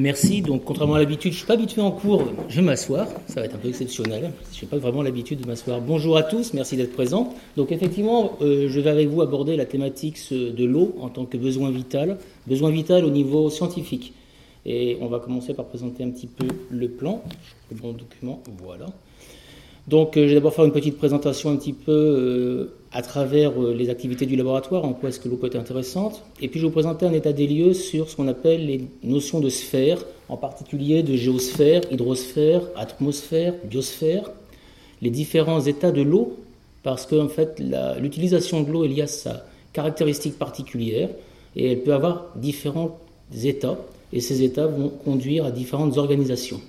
Merci. Donc, contrairement à l'habitude, je ne suis pas habitué en cours. Je vais m'asseoir. Ça va être un peu exceptionnel. Je n'ai pas vraiment l'habitude de m'asseoir. Bonjour à tous. Merci d'être présents. Donc, effectivement, euh, je vais avec vous aborder la thématique de l'eau en tant que besoin vital. Besoin vital au niveau scientifique. Et on va commencer par présenter un petit peu le plan. Le bon document. Voilà. Donc, euh, je vais d'abord faire une petite présentation un petit peu euh, à travers euh, les activités du laboratoire, en quoi est-ce que l'eau peut être intéressante. Et puis, je vais vous présenter un état des lieux sur ce qu'on appelle les notions de sphère, en particulier de géosphère, hydrosphère, atmosphère, biosphère, les différents états de l'eau, parce qu'en en fait, l'utilisation de l'eau est liée à sa caractéristique particulière, et elle peut avoir différents états, et ces états vont conduire à différentes organisations.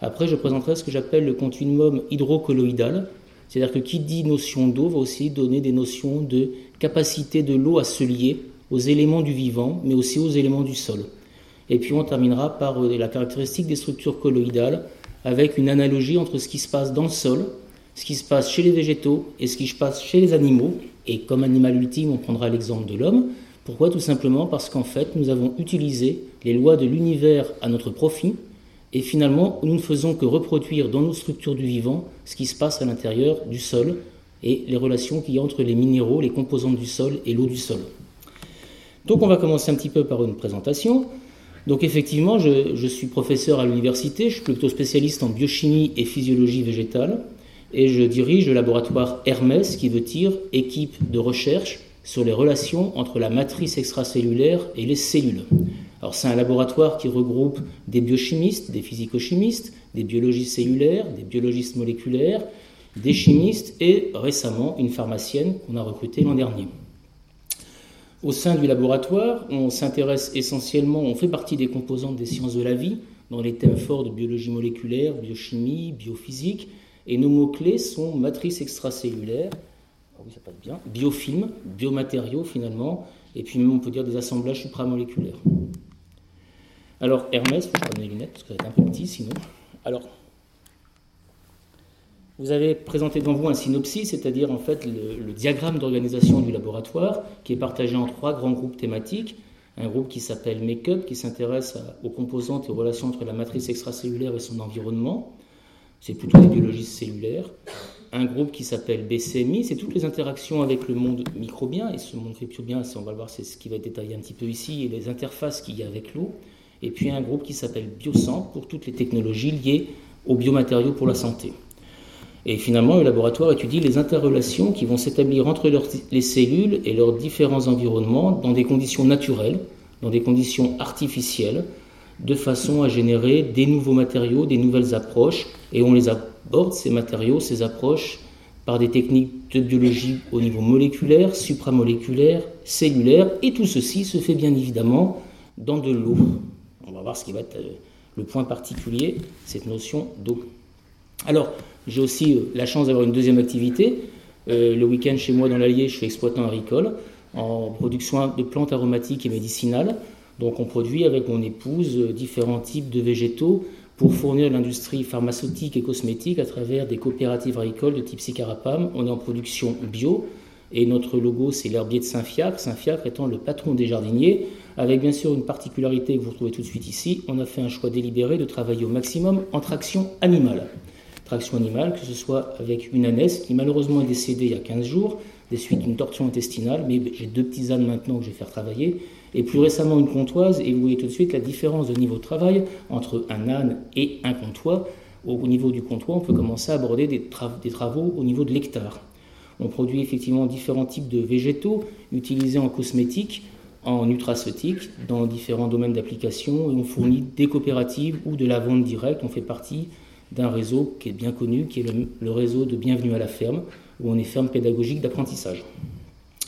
Après, je présenterai ce que j'appelle le continuum hydrocolloïdal, c'est-à-dire que qui dit notion d'eau va aussi donner des notions de capacité de l'eau à se lier aux éléments du vivant, mais aussi aux éléments du sol. Et puis on terminera par euh, la caractéristique des structures colloïdales, avec une analogie entre ce qui se passe dans le sol, ce qui se passe chez les végétaux et ce qui se passe chez les animaux. Et comme animal ultime, on prendra l'exemple de l'homme. Pourquoi? Tout simplement parce qu'en fait, nous avons utilisé les lois de l'univers à notre profit, et finalement, nous ne faisons que reproduire dans nos structures du vivant ce qui se passe à l'intérieur du sol et les relations qu'il y a entre les minéraux, les composantes du sol et l'eau du sol. Donc on va commencer un petit peu par une présentation. Donc effectivement, je, suis professeur à l'université, je suis plutôt spécialiste en biochimie et physiologie végétale, et je dirige le laboratoire Hermès, qui veut dire équipe de recherche sur les relations entre la matrice extracellulaire et les cellules. Alors c'est un laboratoire qui regroupe des biochimistes, des physico-chimistes, des biologistes cellulaires, des biologistes moléculaires, des chimistes et récemment une pharmacienne qu'on a recrutée l'an dernier. Au sein du laboratoire, on s'intéresse essentiellement, on fait partie des composantes des sciences de la vie, dans les thèmes forts de biologie moléculaire, biochimie, biophysique, et nos mots-clés sont matrice extracellulaire, bien, biofilm, biomatériaux finalement, et puis même on peut dire des assemblages supramoléculaires. Alors, Hermès, je vais prendre mes lunettes parce que c'est un peu petit sinon. Alors, vous avez présenté devant vous un synopsis, c'est-à-dire en fait le, diagramme d'organisation du laboratoire, qui est partagé en trois grands groupes thématiques. Un groupe qui s'appelle Make-up, qui s'intéresse aux composantes et aux relations entre la matrice extracellulaire et son environnement. C'est plutôt des biologistes cellulaires. Un groupe qui s'appelle BCMI, c'est toutes les interactions avec le monde microbien. Et ce monde microbien, on va le voir, c'est ce qui va être détaillé un petit peu ici, et les interfaces qu'il y a avec l'eau et puis un groupe qui s'appelle Biocentre pour toutes les technologies liées aux biomatériaux pour la santé. Et finalement, le laboratoire étudie les interrelations qui vont s'établir entre les cellules et leurs différents environnements dans des conditions naturelles, dans des conditions artificielles, de façon à générer des nouveaux matériaux, des nouvelles approches, et on les aborde, ces matériaux, ces approches, par des techniques de biologie au niveau moléculaire, supramoléculaire, cellulaire, et tout ceci se fait bien évidemment dans de l'eau. On va voir ce qui va être euh, le point particulier, cette notion d'eau. Alors, j'ai aussi euh, la chance d'avoir une deuxième activité. Euh, le week-end, chez moi, dans l'Allier, je suis exploitant agricole en production de plantes aromatiques et médicinales. Donc, on produit avec mon épouse différents types de végétaux pour fournir l'industrie pharmaceutique et cosmétique à travers des coopératives agricoles de type Sicarapam. On est en production bio et notre logo, c'est l'herbier de Saint-Fiacre, Saint-Fiacre étant le patron des jardiniers avec bien sûr une particularité que vous retrouvez tout de suite ici, on a fait un choix délibéré de travailler au maximum en traction animale. Traction animale, que ce soit avec une ânesse qui malheureusement est décédée il y a 15 jours, des suites d'une torsion intestinale, mais j'ai deux petits ânes maintenant que je vais faire travailler, et plus récemment une comtoise, et vous voyez tout de suite la différence de niveau de travail entre un âne et un comtois. Au niveau du comtois, on peut commencer à aborder des travaux au niveau de l'hectare. On produit effectivement différents types de végétaux utilisés en cosmétique, en nutraceutique dans différents domaines d'application on fournit des coopératives ou de la vente directe. On fait partie d'un réseau qui est bien connu, qui est le, réseau de Bienvenue à la ferme, où on est ferme pédagogique d'apprentissage.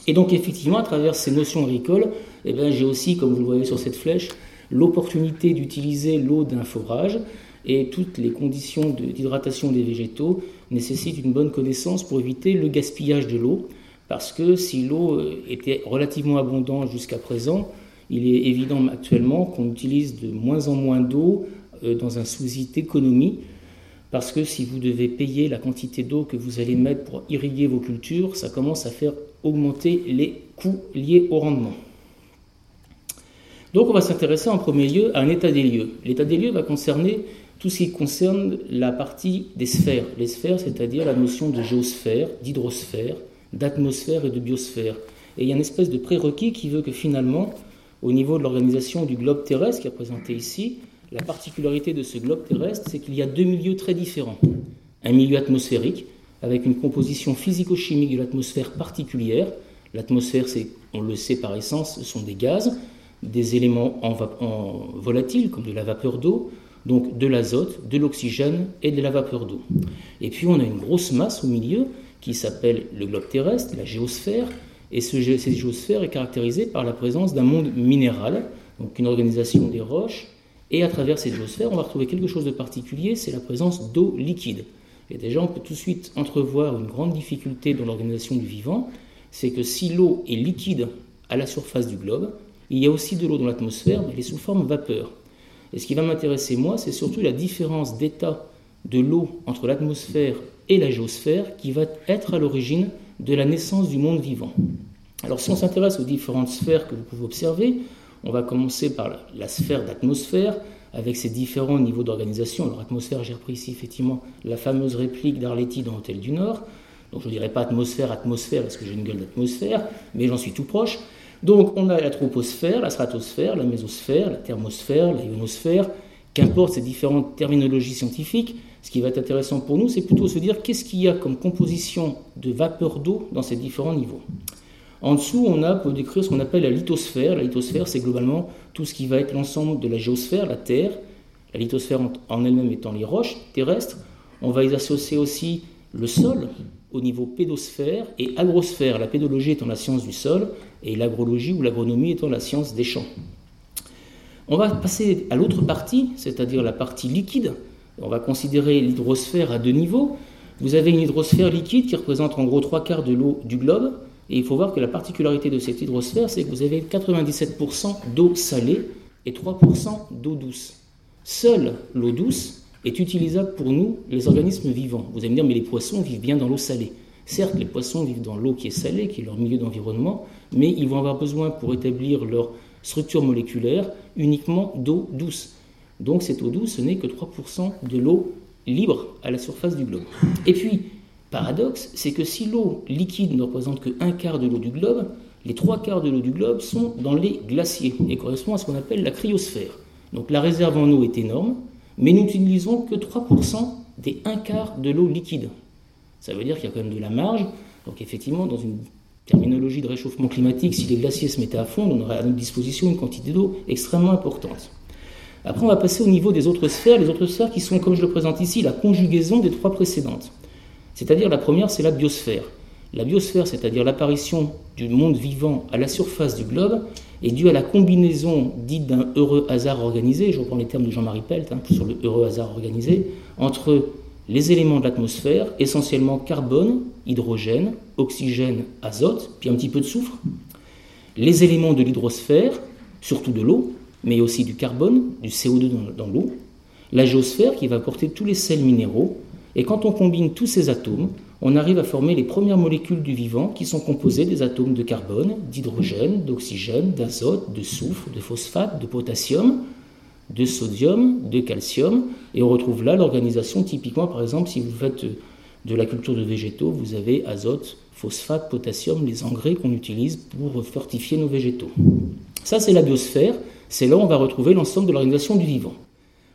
Et donc effectivement, à travers ces notions agricoles, eh ben, j'ai aussi, comme vous le voyez sur cette flèche, l'opportunité d'utiliser l'eau d'un forage et toutes les conditions d'hydratation des végétaux nécessitent une bonne connaissance pour éviter le gaspillage de l'eau parce que si l'eau euh, était relativement abondante jusqu'à présent, il est évident actuellement qu'on utilise de moins en moins d'eau euh, dans un souci d'économie, parce que si vous devez payer la quantité d'eau que vous allez mettre pour irriguer vos cultures, ça commence à faire augmenter les coûts liés au rendement. Donc on va s'intéresser en premier lieu à un état des lieux. L'état des lieux va concerner tout ce qui concerne la partie des sphères. Les sphères, c'est-à-dire la notion de géosphère, d'hydrosphère, d'atmosphère et de biosphère. Et il y a une espèce de prérequis qui veut que finalement, au niveau de l'organisation du globe terrestre qui est représenté ici, la particularité de ce globe terrestre, c'est qu'il y a deux milieux très différents. Un milieu atmosphérique, avec une composition physico-chimique de l'atmosphère particulière. L'atmosphère, c'est, on le sait par essence, ce sont des gaz, des éléments en, volatiles, comme de la vapeur d'eau, donc de l'azote, de l'oxygène et de la vapeur d'eau. Et puis on a une grosse masse au milieu qui s'appelle le globe terrestre, la géosphère, et ce, cette géosphère est caractérisée par la présence d'un monde minéral, donc une organisation des roches, et à travers cette géosphère, on va retrouver quelque chose de particulier, c'est la présence d'eau liquide. Et déjà, on peut tout de suite entrevoir une grande difficulté dans l'organisation du vivant, c'est que si l'eau est liquide à la surface du globe, il y a aussi de l'eau dans l'atmosphère, mais elle est sous forme vapeur. Et ce qui va m'intéresser, moi, c'est surtout la différence d'état de l'eau entre l'atmosphère et la géosphère qui va être à l'origine de la naissance du monde vivant. Alors si on s'intéresse aux différentes sphères que vous pouvez observer, on va commencer par la sphère d'atmosphère, avec ses différents niveaux d'organisation. Alors atmosphère, j'ai repris ici effectivement la fameuse réplique d'Arletty dans Hôtel du Nord. Donc je ne dirais pas atmosphère, atmosphère, parce que j'ai une gueule d'atmosphère, mais j'en suis tout proche. Donc on a la troposphère, la stratosphère, la mésosphère, la thermosphère, la ionosphère, qu'importe ces différentes terminologies scientifiques, ce qui va être intéressant pour nous, c'est plutôt se dire qu'est-ce qu'il y a comme composition de vapeur d'eau dans ces différents niveaux. En dessous, on a pour décrire ce qu'on appelle la lithosphère. La lithosphère, c'est globalement tout ce qui va être l'ensemble de la géosphère, la Terre. La lithosphère en elle-même étant les roches terrestres. On va y associer aussi le sol au niveau pédosphère et agrosphère. La pédologie étant la science du sol et l'agrologie ou l'agronomie étant la science des champs. On va passer à l'autre partie, c'est-à-dire la partie liquide. On va considérer l'hydrosphère à deux niveaux. Vous avez une hydrosphère liquide qui représente en gros trois quarts de l'eau du globe. Et il faut voir que la particularité de cette hydrosphère, c'est que vous avez 97% d'eau salée et 3% d'eau douce. Seule l'eau douce est utilisable pour nous, les organismes vivants. Vous allez me dire, mais les poissons vivent bien dans l'eau salée. Certes, les poissons vivent dans l'eau qui est salée, qui est leur milieu d'environnement, mais ils vont avoir besoin pour établir leur structure moléculaire uniquement d'eau douce. Donc cette eau douce, ce n'est que 3% de l'eau libre à la surface du globe. Et puis, paradoxe, c'est que si l'eau liquide ne représente que un quart de l'eau du globe, les trois quarts de l'eau du globe sont dans les glaciers et correspondent à ce qu'on appelle la cryosphère. Donc la réserve en eau est énorme, mais nous n'utilisons que 3% des un quart de l'eau liquide. Ça veut dire qu'il y a quand même de la marge. Donc effectivement, dans une terminologie de réchauffement climatique, si les glaciers se mettaient à fond, on aurait à notre disposition une quantité d'eau extrêmement importante. Après, on va passer au niveau des autres sphères, les autres sphères qui sont, comme je le présente ici, la conjugaison des trois précédentes. C'est-à-dire la première, c'est la biosphère. La biosphère, c'est-à-dire l'apparition du monde vivant à la surface du globe, est due à la combinaison dite d'un heureux hasard organisé, je reprends les termes de Jean-Marie Pelt hein, sur le heureux hasard organisé, entre les éléments de l'atmosphère, essentiellement carbone, hydrogène, oxygène, azote, puis un petit peu de soufre, les éléments de l'hydrosphère, surtout de l'eau, mais aussi du carbone, du CO2 dans, dans l'eau, la géosphère qui va apporter tous les sels minéraux, et quand on combine tous ces atomes, on arrive à former les premières molécules du vivant qui sont composées des atomes de carbone, d'hydrogène, d'oxygène, d'azote, de soufre, de phosphate, de potassium, de sodium, de calcium. Et on retrouve là l'organisation typiquement, par exemple, si vous faites de la culture de végétaux, vous avez azote, phosphate, potassium, les engrais qu'on utilise pour fortifier nos végétaux. Ça, c'est la biosphère. C'est là où on va retrouver l'ensemble de l'organisation du vivant.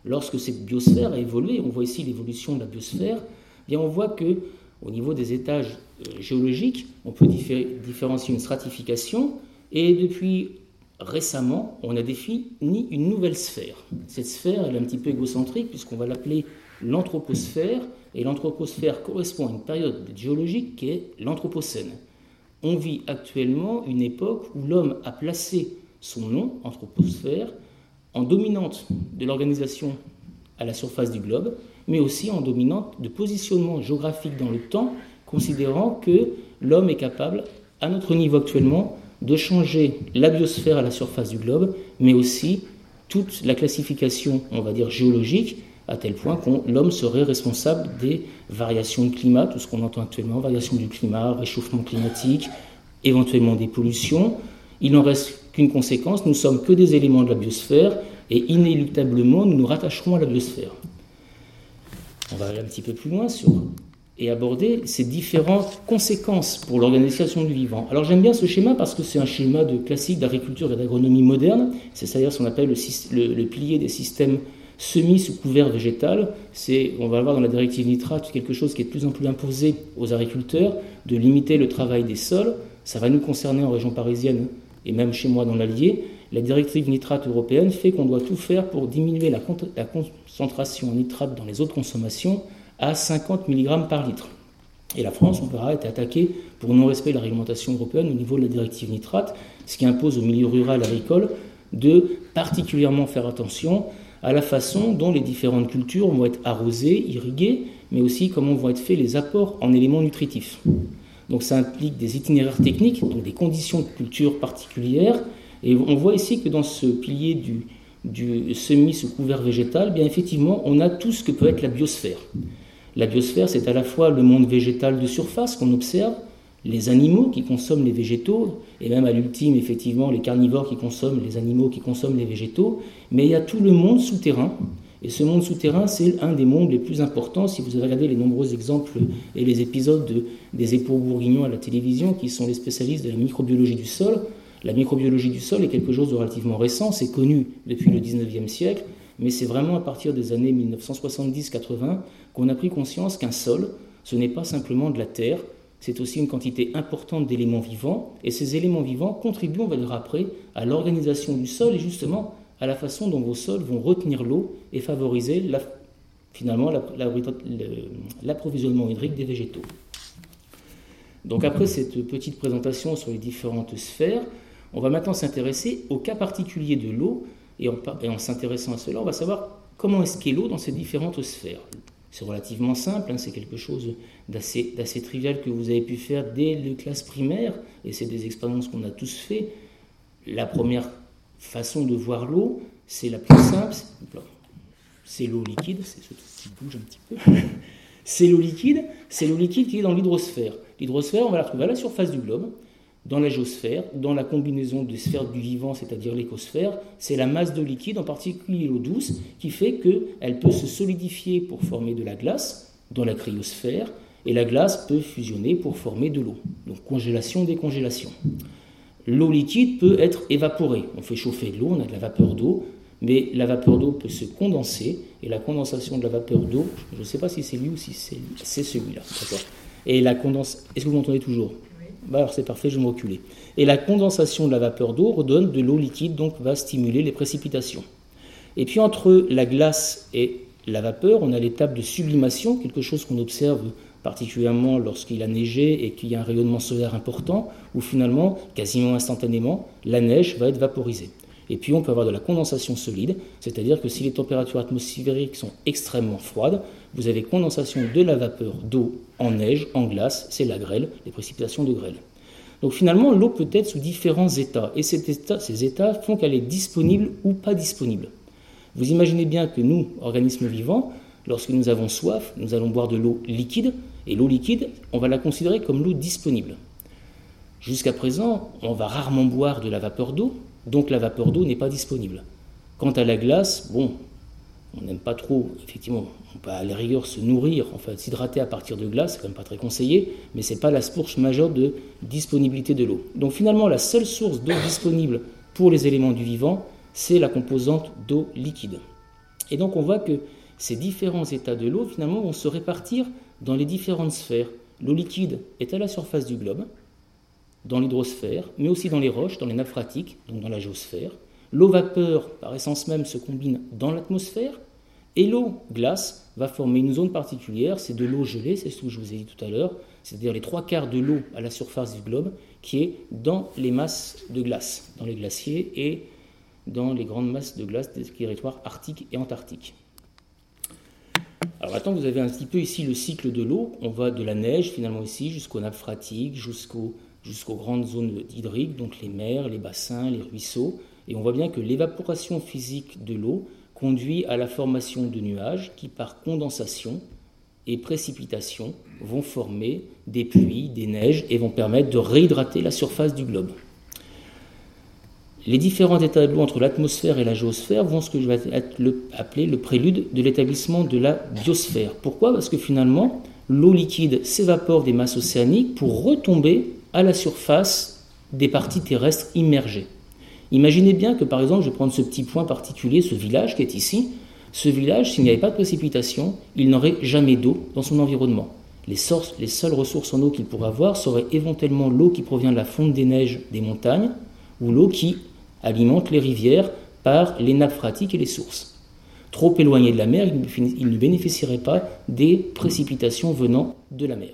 Lorsque cette biosphère a évolué, on voit ici l'évolution de la biosphère, eh bien on voit que au niveau des étages euh, géologiques, on peut différencier une stratification et depuis récemment, on a défini une nouvelle sphère. Cette sphère, elle est un petit peu égocentrique puisqu'on va l'appeler l'anthroposphère et l'anthroposphère correspond à une période géologique qui est l'anthropocène. On vit actuellement une époque où l'homme a placé son nom, anthroposphère, en dominante de l'organisation à la surface du globe, mais aussi en dominante de positionnement géographique dans le temps, considérant que l'homme est capable, à notre niveau actuellement, de changer la biosphère à la surface du globe, mais aussi toute la classification, on va dire, géologique, à tel point que l'homme serait responsable des variations de climat, tout ce qu'on entend actuellement, variations du climat, réchauffement climatique, éventuellement des pollutions. Il n'en reste qu'une conséquence, nous sommes que des éléments de la biosphère et inéluctablement nous nous rattacherons à la biosphère. On va aller un petit peu plus loin et aborder ces différentes conséquences pour l'organisation du vivant. Alors j'aime bien ce schéma parce que c'est un schéma de classique d'agriculture et d'agronomie moderne, c'est-à-dire ce qu'on appelle le, le, pilier des systèmes semi sous couvert végétal. C'est, on va voir dans la directive nitrate, quelque chose qui est de plus en plus imposé aux agriculteurs, de limiter le travail des sols. Ça va nous concerner en région parisienne et même chez moi dans l'Allier. La directive nitrate européenne fait qu'on doit tout faire pour diminuer la, concentration en nitrate dans les autres consommations à 50 mg par litre. Et la France, on verra, a été attaquée pour non-respect de la réglementation européenne au niveau de la directive nitrate, ce qui impose au milieu rural agricole de particulièrement faire attention à la façon dont les différentes cultures vont être arrosées, irriguées, mais aussi comment vont être faits les apports en éléments nutritifs. Donc ça implique des itinéraires techniques, donc des conditions de culture particulières, et on voit ici que dans ce pilier du, semi sous couvert végétal, bien effectivement, on a tout ce que peut être la biosphère. La biosphère, c'est à la fois le monde végétal de surface qu'on observe, les animaux qui consomment les végétaux, et même à l'ultime, effectivement, les carnivores qui consomment les animaux qui consomment les végétaux, mais il y a tout le monde souterrain. Et ce monde souterrain, c'est un des mondes les plus importants. Si vous avez regardé les nombreux exemples et les épisodes des époux bourguignons à la télévision, qui sont les spécialistes de la microbiologie du sol, la microbiologie du sol est quelque chose de relativement récent, c'est connu depuis le 19e siècle, mais c'est vraiment à partir des années 1970-80 qu'on a pris conscience qu'un sol, ce n'est pas simplement de la terre, c'est aussi une quantité importante d'éléments vivants, et ces éléments vivants contribuent, on va dire après, à l'organisation du sol et justement à la façon dont vos sols vont retenir l'eau et favoriser finalement l'approvisionnement hydrique des végétaux. Donc après cette petite présentation sur les différentes sphères, on va maintenant s'intéresser au cas particulier de l'eau, et en, s'intéressant à cela, on va savoir comment est-ce qu'est l'eau dans ces différentes sphères. C'est relativement simple, hein, c'est quelque chose d'assez, trivial que vous avez pu faire dès les classes primaires, et c'est des expériences qu'on a tous fait. La première façon de voir l'eau, c'est la plus simple, c'est l'eau liquide, c'est ce qui bouge un petit peu. c'est l'eau liquide, c'est l'eau liquide qui est dans l'hydrosphère. L'hydrosphère, on va la trouver à la surface du globe, dans la géosphère, dans la combinaison des sphères du vivant, c'est-à-dire l'écosphère, c'est la masse de liquide, en particulier l'eau douce, qui fait qu'elle peut se solidifier pour former de la glace dans la cryosphère, et la glace peut fusionner pour former de l'eau. Donc congélation, décongélation. L'eau liquide peut être évaporée. On fait chauffer de l'eau, on a de la vapeur d'eau, mais la vapeur d'eau peut se condenser, et la condensation de la vapeur d'eau, je ne sais pas si c'est lui ou si c'est celui-là. Et la condense... Est-ce que vous m'entendez toujours? Bah, alors c'est parfait, je vais me reculer. Et la condensation de la vapeur d'eau redonne de l'eau liquide, donc va stimuler les précipitations. Et puis entre la glace et la vapeur, on a l'étape de sublimation, quelque chose qu'on observe particulièrement lorsqu'il a neigé et qu'il y a un rayonnement solaire important, où finalement, quasiment instantanément, la neige va être vaporisée. Et puis on peut avoir de la condensation solide, c'est-à-dire que si les températures atmosphériques sont extrêmement froides, vous avez condensation de la vapeur d'eau en neige, en glace, c'est la grêle, les précipitations de grêle. Donc finalement, l'eau peut être sous différents états, et ces états font qu'elle est disponible ou pas disponible. Vous imaginez bien que nous, organismes vivants, lorsque nous avons soif, nous allons boire de l'eau liquide, et l'eau liquide, on va la considérer comme l'eau disponible. Jusqu'à présent, on va rarement boire de la vapeur d'eau, donc la vapeur d'eau n'est pas disponible. Quant à la glace, bon, on n'aime pas trop, effectivement, on peut à la rigueur se nourrir, enfin s'hydrater à partir de glace, c'est quand même pas très conseillé, mais ce n'est pas la source majeure de disponibilité de l'eau. Donc finalement, la seule source d'eau disponible pour les éléments du vivant, c'est la composante d'eau liquide. Et donc on voit que ces différents états de l'eau, finalement, vont se répartir dans les différentes sphères. L'eau liquide est à la surface du globe, dans l'hydrosphère, mais aussi dans les roches, dans les nappes donc dans la géosphère. L'eau vapeur, par essence même, se combine dans l'atmosphère, et l'eau glace va former une zone particulière, c'est de l'eau gelée, c'est ce que je vous ai dit tout à l'heure, c'est-à-dire les trois quarts de l'eau à la surface du globe, qui est dans les masses de glace, dans les glaciers et dans les grandes masses de glace des territoires arctiques et antarctiques. Alors maintenant, vous avez un petit peu ici le cycle de l'eau. On va de la neige finalement ici jusqu'aux nappes phréatiques, jusqu'aux grandes zones hydriques, donc les mers, les bassins, les ruisseaux. Et on voit bien que l'évaporation physique de l'eau conduit à la formation de nuages qui, par condensation et précipitation, vont former des pluies, des neiges et vont permettre de réhydrater la surface du globe. les différents états de l'eau entre l'atmosphère et la géosphère vont ce que je vais appeler le prélude de l'établissement de la biosphère. Pourquoi? Parce que finalement, l'eau liquide s'évapore des masses océaniques pour retomber à la surface des parties terrestres immergées. Imaginez bien que par exemple, je vais prendre ce petit point particulier, ce village qui est ici. Ce village, s'il n'y avait pas de précipitation, il n'aurait jamais d'eau dans son environnement. Les, les seules ressources en eau qu'il pourrait avoir seraient éventuellement l'eau qui provient de la fonte des neiges des montagnes ou l'eau qui alimente les rivières par les nappes phréatiques et les sources. Trop éloigné de la mer, il ne bénéficierait pas des précipitations venant de la mer.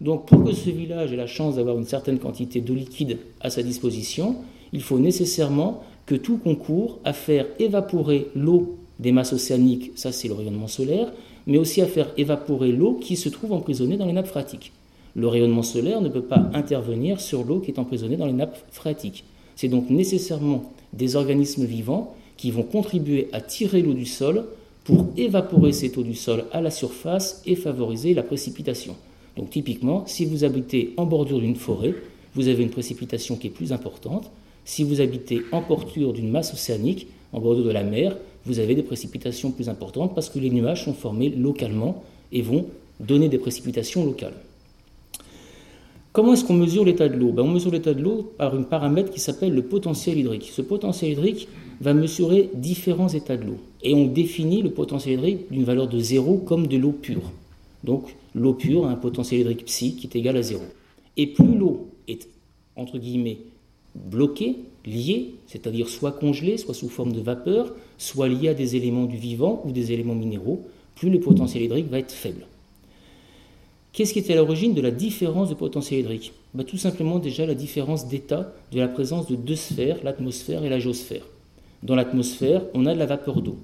Donc pour que ce village ait la chance d'avoir une certaine quantité d'eau liquide à sa disposition, il faut nécessairement que tout concourt à faire évaporer l'eau des masses océaniques, ça c'est le rayonnement solaire, mais aussi à faire évaporer l'eau qui se trouve emprisonnée dans les nappes phréatiques. Le rayonnement solaire ne peut pas intervenir sur l'eau qui est emprisonnée dans les nappes phréatiques. C'est donc nécessairement des organismes vivants qui vont contribuer à tirer l'eau du sol pour évaporer cette eau du sol à la surface et favoriser la précipitation. Donc typiquement, si vous habitez en bordure d'une forêt, vous avez une précipitation qui est plus importante. Si vous habitez en bordure d'une masse océanique, en bordure de la mer, vous avez des précipitations plus importantes parce que les nuages sont formés localement et vont donner des précipitations locales. Comment est-ce qu'on mesure l'état de l'eau? Ben, On mesure l'état de l'eau par un paramètre qui s'appelle le potentiel hydrique. Ce potentiel hydrique va mesurer différents états de l'eau. Et on définit le potentiel hydrique d'une valeur de 0 comme de l'eau pure. Donc l'eau pure a un potentiel hydrique psi qui est égal à 0. Et plus l'eau est, entre guillemets, bloquée, liée, c'est-à-dire soit congelée, soit sous forme de vapeur, soit liée à des éléments du vivant ou des éléments minéraux, plus le potentiel hydrique va être faible. Qu'est-ce qui était à l'origine de la différence de potentiel hydrique? Bah, Tout simplement déjà la différence d'état de la présence de deux sphères, l'atmosphère et la géosphère. Dans l'atmosphère, on a de la vapeur d'eau.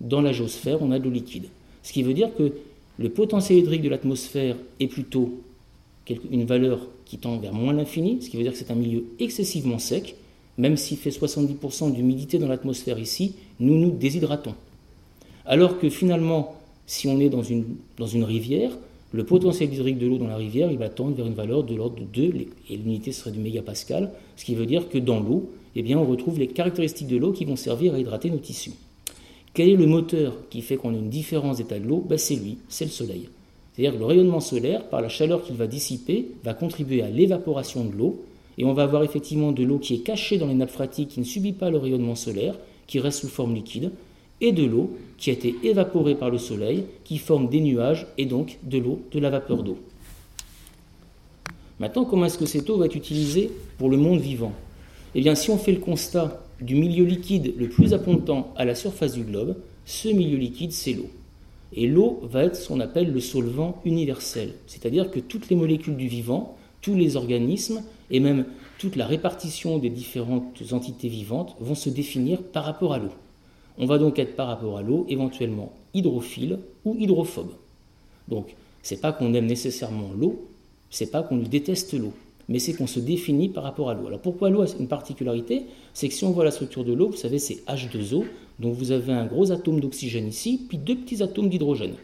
Dans la géosphère, on a de l'eau liquide. Ce qui veut dire que le potentiel hydrique de l'atmosphère est plutôt une valeur qui tend vers moins l'infini, ce qui veut dire que c'est un milieu excessivement sec. Même s'il fait 70% d'humidité dans l'atmosphère ici, nous nous déshydratons. Alors que finalement, si on est dans une, dans une rivière, le potentiel hydrique de l'eau dans la rivière, il va tendre vers une valeur de l'ordre de 2, et l'unité serait du mégapascal, ce qui veut dire que dans l'eau, eh bien, on retrouve les caractéristiques de l'eau qui vont servir à hydrater nos tissus. Quel est le moteur qui fait qu'on a une différence d'état de l'eau? Ben, C'est lui, c'est le soleil. C'est-à-dire que le rayonnement solaire, par la chaleur qu'il va dissiper, va contribuer à l'évaporation de l'eau, et on va avoir effectivement de l'eau qui est cachée dans les nappes phréatiques, qui ne subit pas le rayonnement solaire, qui reste sous forme liquide, et de l'eau qui a été évaporée par le soleil, qui forme des nuages et donc de l'eau, de la vapeur d'eau. Maintenant, comment est-ce que cette eau va être utilisée pour le monde vivant? Eh bien, si on fait le constat du milieu liquide le plus abondant à la surface du globe, ce milieu liquide, c'est l'eau. Et l'eau va être ce qu'on appelle le solvant universel, c'est-à-dire que toutes les molécules du vivant, tous les organismes et même toute la répartition des différentes entités vivantes vont se définir par rapport à l'eau. On va donc être par rapport à l'eau éventuellement hydrophile ou hydrophobe. Donc, c'est pas qu'on aime nécessairement l'eau, c'est pas qu'on déteste l'eau, mais c'est qu'on se définit par rapport à l'eau. Alors pourquoi l'eau a une particularité? C'est que si on voit la structure de l'eau, vous savez, c'est H2O, donc vous avez un gros atome d'oxygène ici, puis deux petits atomes d'hydrogène.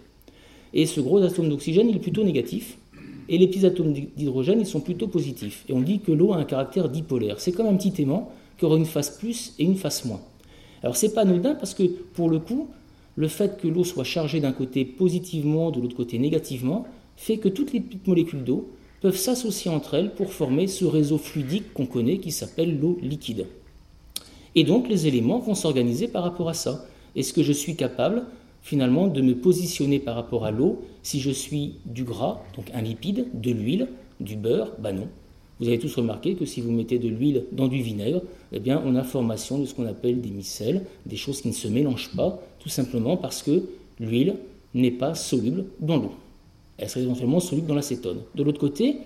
Et ce gros atome d'oxygène, il est plutôt négatif, et les petits atomes d'hydrogène, ils sont plutôt positifs. Et on dit que l'eau a un caractère dipolaire. C'est comme un petit aimant qui aura une face plus et une face moins. Alors c'est pas anodin parce que pour le coup, le fait que l'eau soit chargée d'un côté positivement, de l'autre côté négativement, fait que toutes les petites molécules d'eau peuvent s'associer entre elles pour former ce réseau fluidique qu'on connaît qui s'appelle l'eau liquide. Et donc les éléments vont s'organiser par rapport à ça. Est-ce que je suis capable finalement de me positionner par rapport à l'eau si je suis du gras, donc un lipide, de l'huile, du beurre? Ben non. Vous avez tous remarqué que si vous mettez de l'huile dans du vinaigre, eh bien, on a formation de ce qu'on appelle des micelles, des choses qui ne se mélangent pas, tout simplement parce que l'huile n'est pas soluble dans l'eau. Elle serait éventuellement soluble dans l'acétone. De l'autre côté,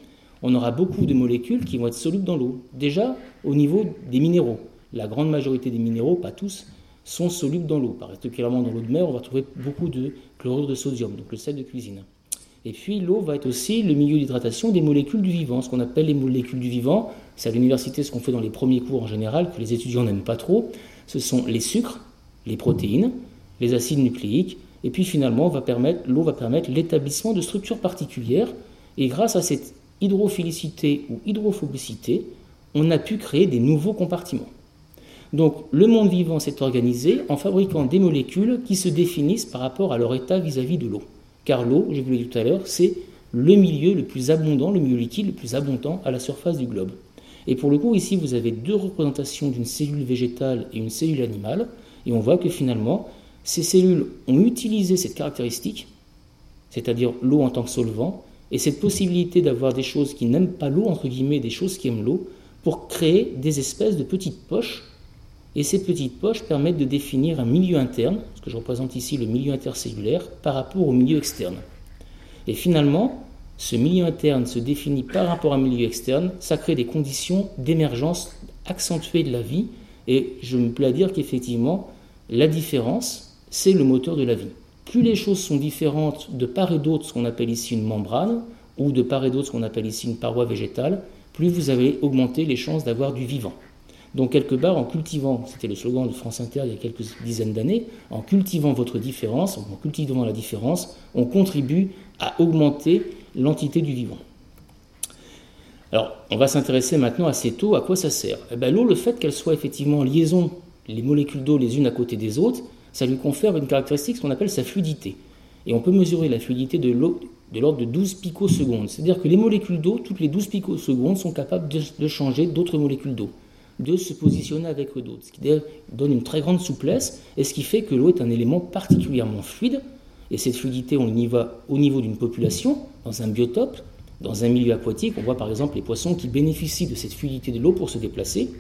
on aura beaucoup de molécules qui vont être solubles dans l'eau. Déjà, au niveau des minéraux, la grande majorité des minéraux, pas tous, sont solubles dans l'eau. Particulièrement dans l'eau de mer, on va trouver beaucoup de chlorure de sodium, donc le sel de cuisine. Et puis l'eau va être aussi le milieu d'hydratation des molécules du vivant, ce qu'on appelle les molécules du vivant. C'est à l'université ce qu'on fait dans les premiers cours en général, que les étudiants n'aiment pas trop. Ce sont les sucres, les protéines, les acides nucléiques, et puis finalement l'eau va permettre l'établissement de structures particulières. Et grâce à cette hydrophilicité ou hydrophobicité, on a pu créer des nouveaux compartiments. Donc le monde vivant s'est organisé en fabriquant des molécules qui se définissent par rapport à leur état vis-à-vis de l'eau. Car l'eau, je vous l'ai dit tout à l'heure, c'est le milieu le plus abondant, le milieu liquide le plus abondant à la surface du globe. Et pour le coup, ici, vous avez deux représentations d'une cellule végétale et une cellule animale, et on voit que finalement, ces cellules ont utilisé cette caractéristique, c'est-à-dire l'eau en tant que solvant, et cette possibilité d'avoir des choses qui n'aiment pas l'eau, entre guillemets, des choses qui aiment l'eau, pour créer des espèces de petites poches. Et ces petites poches permettent de définir un milieu interne, ce que je représente ici le milieu intercellulaire, par rapport au milieu externe. Et finalement, ce milieu interne se définit par rapport à un milieu externe, ça crée des conditions d'émergence accentuée de la vie, et je me plais à dire qu'effectivement, la différence, c'est le moteur de la vie. Plus les choses sont différentes de part et d'autre, ce qu'on appelle ici une membrane, ou de part et d'autre, ce qu'on appelle ici une paroi végétale, plus vous avez augmenté les chances d'avoir du vivant. Donc quelque part, en cultivant, c'était le slogan de France Inter il y a quelques dizaines d'années, en cultivant votre différence, en cultivant la différence, on contribue à augmenter l'entité du vivant. Alors, on va s'intéresser maintenant à cette eau, à quoi ça sert? Eh ben, L'eau, le fait qu'elle soit effectivement en liaison, les molécules d'eau les unes à côté des autres, ça lui confère une caractéristique, ce qu'on appelle sa fluidité. Et on peut mesurer la fluidité de l'eau de l'ordre de 12 picosecondes. C'est-à-dire que les molécules d'eau, toutes les 12 picosecondes, sont capables de, changer d'autres molécules d'eau, de se positionner avec d'autres, ce qui donne une très grande souplesse et ce qui fait que l'eau est un élément particulièrement fluide. Et cette fluidité, on y va au niveau d'une population, dans un biotope, dans un milieu aquatique. On voit par exemple les poissons qui bénéficient de cette fluidité de l'eau pour se déplacer.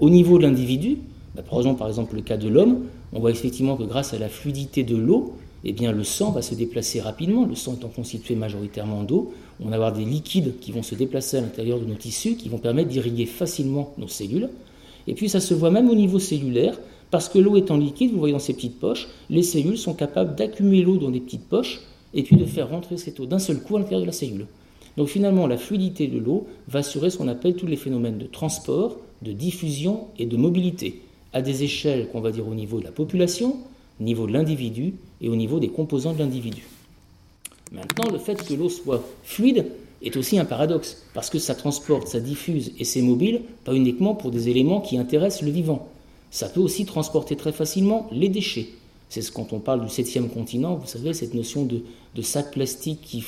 Au niveau de l'individu, bah, prenons par exemple le cas de l'homme, on voit effectivement que grâce à la fluidité de l'eau, eh bien, le sang va se déplacer rapidement. Le sang étant constitué majoritairement d'eau, on va avoir des liquides qui vont se déplacer à l'intérieur de nos tissus, qui vont permettre d'irriguer facilement nos cellules. Et puis ça se voit même au niveau cellulaire, parce que l'eau étant liquide, vous voyez dans ces petites poches, les cellules sont capables d'accumuler l'eau dans des petites poches et puis de faire rentrer cette eau d'un seul coup à l'intérieur de la cellule. Donc finalement, la fluidité de l'eau va assurer ce qu'on appelle tous les phénomènes de transport, de diffusion et de mobilité, à des échelles qu'on va dire au niveau de la population, au niveau de l'individu et au niveau des composants de l'individu. Maintenant, le fait que l'eau soit fluide est aussi un paradoxe, parce que ça transporte, ça diffuse et c'est mobile, pas uniquement pour des éléments qui intéressent le vivant. Ça peut aussi transporter très facilement les déchets. C'est ce quand on parle du septième continent, vous savez, cette notion de, sacs plastiques qui,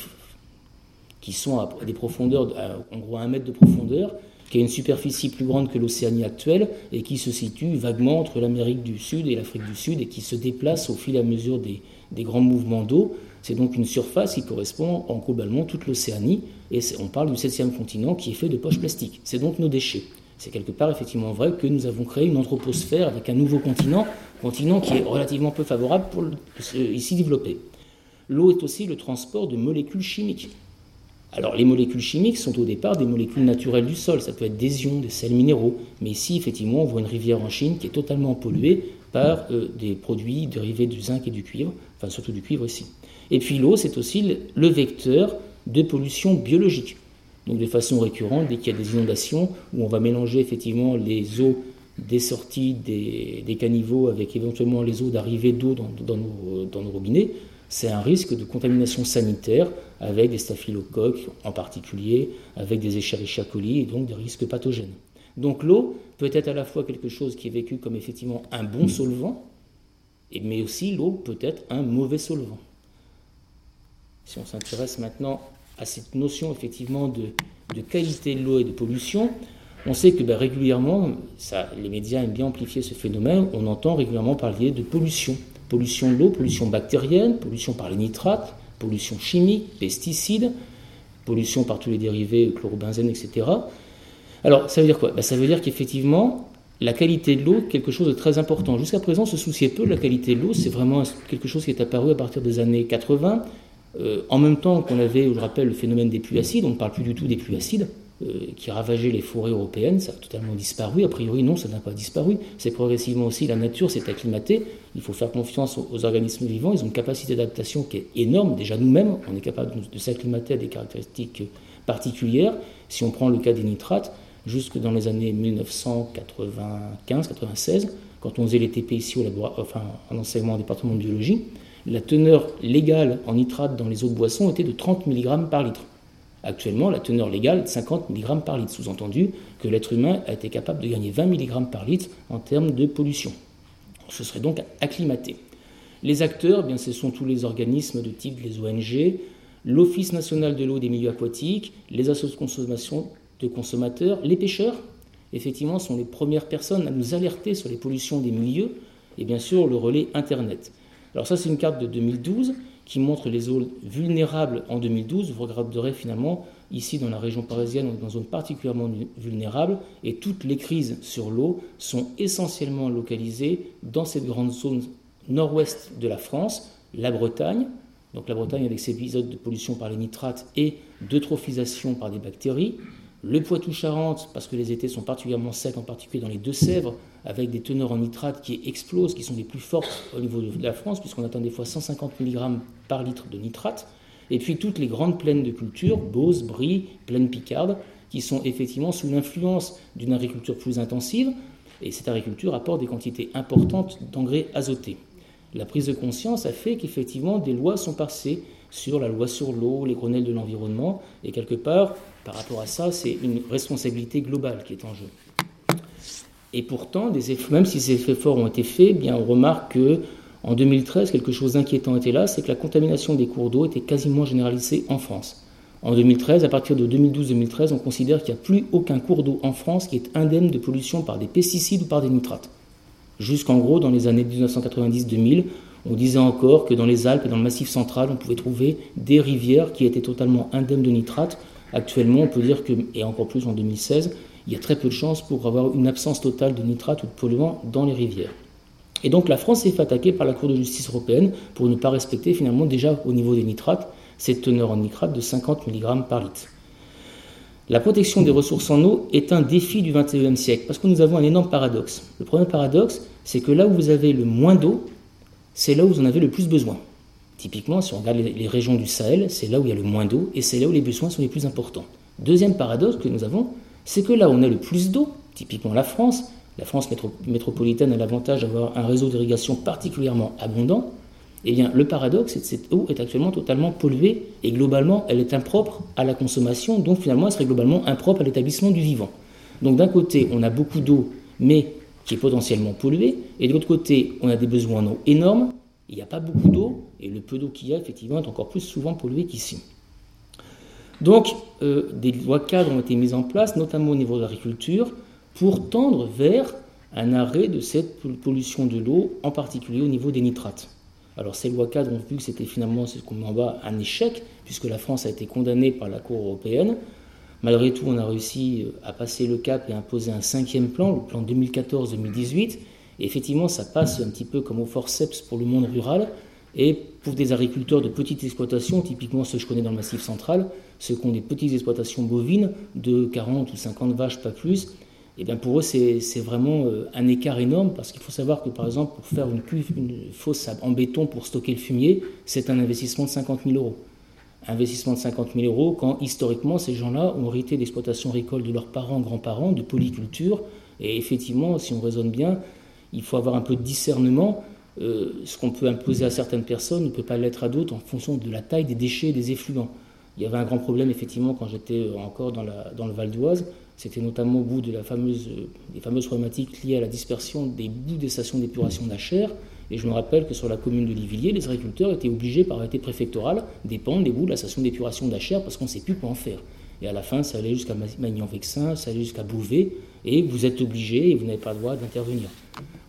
qui sont à des profondeurs, en gros à un mètre de profondeur, qui a une superficie plus grande que l'Océanie actuelle et qui se situe vaguement entre l'Amérique du Sud et l'Afrique du Sud et qui se déplace au fil et à mesure des, grands mouvements d'eau. C'est donc une surface qui correspond en globalement toute l'Océanie et on parle du septième continent qui est fait de poches plastiques. C'est donc nos déchets. C'est quelque part effectivement vrai que nous avons créé une anthroposphère avec un nouveau continent, continent qui est relativement peu favorable pour ici développer. L'eau est aussi le transport de molécules chimiques. Alors les molécules chimiques sont au départ des molécules naturelles du sol, ça peut être des ions, des sels minéraux, mais ici effectivement on voit une rivière en Chine qui est totalement polluée par euh, des produits dérivés du zinc et du cuivre, enfin surtout du cuivre ici. Et puis l'eau c'est aussi le vecteur de pollution biologique. Donc de façon récurrente, dès qu'il y a des inondations, où on va mélanger effectivement les eaux des sorties des, caniveaux avec éventuellement les eaux d'arrivée d'eau dans, nos, robinets, c'est un risque de contamination sanitaire avec des staphylocoques en particulier, avec des Escherichia coli et donc des risques pathogènes. Donc l'eau peut être à la fois quelque chose qui est vécu comme effectivement un bon solvant, mais aussi l'eau peut être un mauvais solvant. Si on s'intéresse maintenant à cette notion effectivement de, qualité de l'eau et de pollution, on sait que ben, régulièrement, les médias aiment bien amplifier ce phénomène, on entend régulièrement parler de pollution. Pollution de l'eau, pollution bactérienne, pollution par les nitrates, pollution chimique, pesticides, pollution par tous les dérivés, chlorobenzène, etc. Alors, ça veut dire quoi? Ben, Ça veut dire qu'effectivement, la qualité de l'eau est quelque chose de très important. Jusqu'à présent, on se souciait peu de la qualité de l'eau. C'est vraiment quelque chose qui est apparu à partir des années 80. Euh, en même temps qu'on avait, je rappelle, le phénomène des pluies acides, on ne parle plus du tout des pluies acides. Euh, qui ravageait les forêts européennes, ça a totalement disparu. A priori, non, ça n'a pas disparu. C'est progressivement aussi la nature s'est acclimatée. Il faut faire confiance aux, organismes vivants. Ils ont une capacité d'adaptation qui est énorme. Déjà nous-mêmes, on est capable de, s'acclimater à des caractéristiques particulières. Si on prend le cas des nitrates, jusque dans les années 1995-96, quand on faisait les TP ici au enfin en enseignement en département de biologie, la teneur légale en nitrate dans les eaux de boisson était de 30 mg par litre Actuellement, la teneur légale est de 50 mg par litre, sous-entendu que l'être humain a été capable de gagner 20 mg par litre en termes de pollution. On se serait donc acclimaté. Les acteurs, eh bien, ce sont tous les organismes de type les ONG, l'Office national de l'eau des milieux aquatiques, les associations de consommateurs, les pêcheurs, effectivement, sont les premières personnes à nous alerter sur les pollutions des milieux, et bien sûr le relais Internet. Alors ça, c'est une carte de 2012 qui montre les zones vulnérables en 2012. Vous regarderez finalement, ici dans la région parisienne, dans une zone particulièrement vulnérable, et toutes les crises sur l'eau sont essentiellement localisées dans cette grande zone nord-ouest de la France, la Bretagne, donc la Bretagne avec ses épisodes de pollution par les nitrates et d'eutrophisation par des bactéries, le Poitou-Charentes, parce que les étés sont particulièrement secs, en particulier dans les Deux-Sèvres, avec des teneurs en nitrate qui explosent, qui sont les plus fortes au niveau de la France, puisqu'on atteint des fois 150 mg par litre de nitrate. Et puis toutes les grandes plaines de culture, Beauce, Brie, plaine Picarde, qui sont effectivement sous l'influence d'une agriculture plus intensive, et cette agriculture apporte des quantités importantes d'engrais azotés. La prise de conscience a fait qu'effectivement des lois sont passées sur la loi sur l'eau, les grenelles de l'environnement, et quelque part, par rapport à ça, c'est une responsabilité globale qui est en jeu. Et pourtant, même si ces efforts ont été faits, eh bien on remarque que en 2013, quelque chose d'inquiétant était là, c'est que la contamination des cours d'eau était quasiment généralisée en France. En 2013, à partir de 2012-2013, on considère qu'il n'y a plus aucun cours d'eau en France qui est indemne de pollution par des pesticides ou par des nitrates. Jusqu'en gros, dans les années 1990-2000, on disait encore que dans les Alpes et dans le Massif central, on pouvait trouver des rivières qui étaient totalement indemnes de nitrates. Actuellement, on peut dire que, et encore plus en 2016, il y a très peu de chances pour avoir une absence totale de nitrates ou de polluants dans les rivières. Et donc la France s'est fait attaquer par la Cour de justice européenne pour ne pas respecter finalement déjà au niveau des nitrates cette teneur en nitrate de 50 mg par litre. La protection des ressources en eau est un défi du XXIe siècle parce que nous avons un énorme paradoxe. Le premier paradoxe, c'est que là où vous avez le moins d'eau, c'est là où vous en avez le plus besoin. Typiquement, si on regarde les régions du Sahel, c'est là où il y a le moins d'eau et c'est là où les besoins sont les plus importants. Deuxième paradoxe que nous avons, c'est que là où on a le plus d'eau, typiquement la France, la France métropolitaine a l'avantage d'avoir un réseau d'irrigation particulièrement abondant, eh bien, le paradoxe, c'est que cette eau est actuellement totalement polluée et globalement, elle est impropre à la consommation, donc finalement, elle serait globalement impropre à l'établissement du vivant. Donc d'un côté, on a beaucoup d'eau, mais qui est potentiellement polluée, et de l'autre côté, on a des besoins en eau énormes, il n'y a pas beaucoup d'eau, et le peu d'eau qu'il y a, effectivement, est encore plus souvent pollué qu'ici. Donc, euh, des lois cadres ont été mises en place, notamment au niveau de l'agriculture, pour tendre vers un arrêt de cette pollution de l'eau, en particulier au niveau des nitrates. Alors ces lois cadres ont vu que c'était finalement, ce qu'on met en bas, un échec, puisque la France a été condamnée par la Cour européenne. Malgré tout, on a réussi euh, à passer le cap et à imposer un cinquième plan, le plan 2014-2018. Et effectivement, ça passe un petit peu comme au forceps pour le monde rural. Et pour des agriculteurs de petites exploitations, typiquement ceux que je connais dans le Massif central, ceux qui ont des petites exploitations bovines de 40 ou 50 vaches, pas plus, et eh bien pour eux, c'est vraiment euh, un écart énorme parce qu'il faut savoir que, par exemple, pour faire une cuve, une fosse en béton pour stocker le fumier, c'est un investissement de 50 000 euros. Investissement de 50 000 euros quand, historiquement, ces gens-là ont hérité d'exploitation agricole de leurs parents, grands-parents, de polyculture. Et effectivement, si on raisonne bien, il faut avoir un peu de discernement. Euh, ce qu'on peut imposer à certaines personnes ne peut pas l'être à d'autres en fonction de la taille des déchets des effluents. Il y avait un grand problème, effectivement, quand j'étais encore dans, le Val d'Oise c'était notamment au bout de la fameuse, des fameuses problématiques liées à la dispersion des bouts des stations d'épuration d'Achères. Et je me rappelle que sur la commune de Livilliers, les agriculteurs étaient obligés par arrêté préfectoral d'épandre les bouts de la station d'épuration d'Achères parce qu'on ne sait plus quoi en faire. Et à la fin, ça allait jusqu'à Magnan-Vexin, ça allait jusqu'à Bouvet, et vous êtes obligé et vous n'avez pas le droit d'intervenir.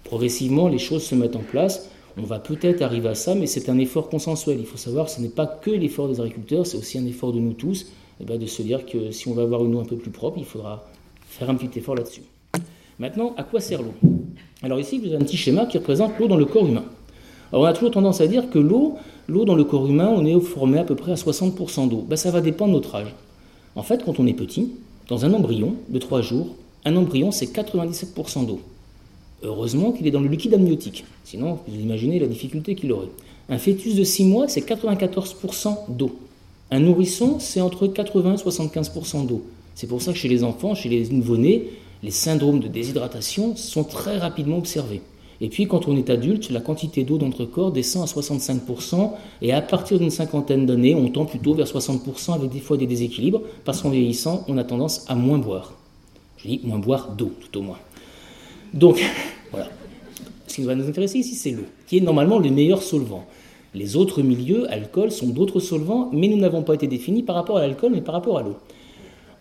Progressivement, les choses se mettent en place. On va peut-être arriver à ça, mais c'est un effort consensuel. Il faut savoir que ce n'est pas que l'effort des agriculteurs, c'est aussi un effort de nous tous. Eh ben, de se dire que si on veut avoir une eau un peu plus propre, il faudra faire un petit effort là-dessus. Maintenant, à quoi sert l'eau? Alors ici, vous avez un petit schéma qui représente l'eau dans le corps humain. Alors on a toujours tendance à dire que l'eau, l'eau dans le corps humain, on est formé à peu près à 60% d'eau. Ben, ça va dépendre de notre âge. En fait, quand on est petit, dans un embryon de 3 jours, un embryon c'est 97% d'eau. Heureusement qu'il est dans le liquide amniotique, sinon vous imaginez la difficulté qu'il aurait. Un fœtus de 6 mois c'est 94% d'eau. Un nourrisson, c'est entre 80 et 75% d'eau. C'est pour ça que chez les enfants, chez les nouveau-nés, les syndromes de déshydratation sont très rapidement observés. Et puis quand on est adulte, la quantité d'eau dans notre corps descend à 65%, et à partir d'une cinquantaine d'années, on tend plutôt vers 60% avec des fois des déséquilibres, parce qu'en vieillissant, on a tendance à moins boire. Je dis moins boire d'eau, tout au moins. Donc, voilà. Ce qui va nous intéresser ici, c'est l'eau, qui est normalement le meilleur solvant. Les autres milieux, alcool, sont d'autres solvants, mais nous n'avons pas été définis par rapport à l'alcool, mais par rapport à l'eau.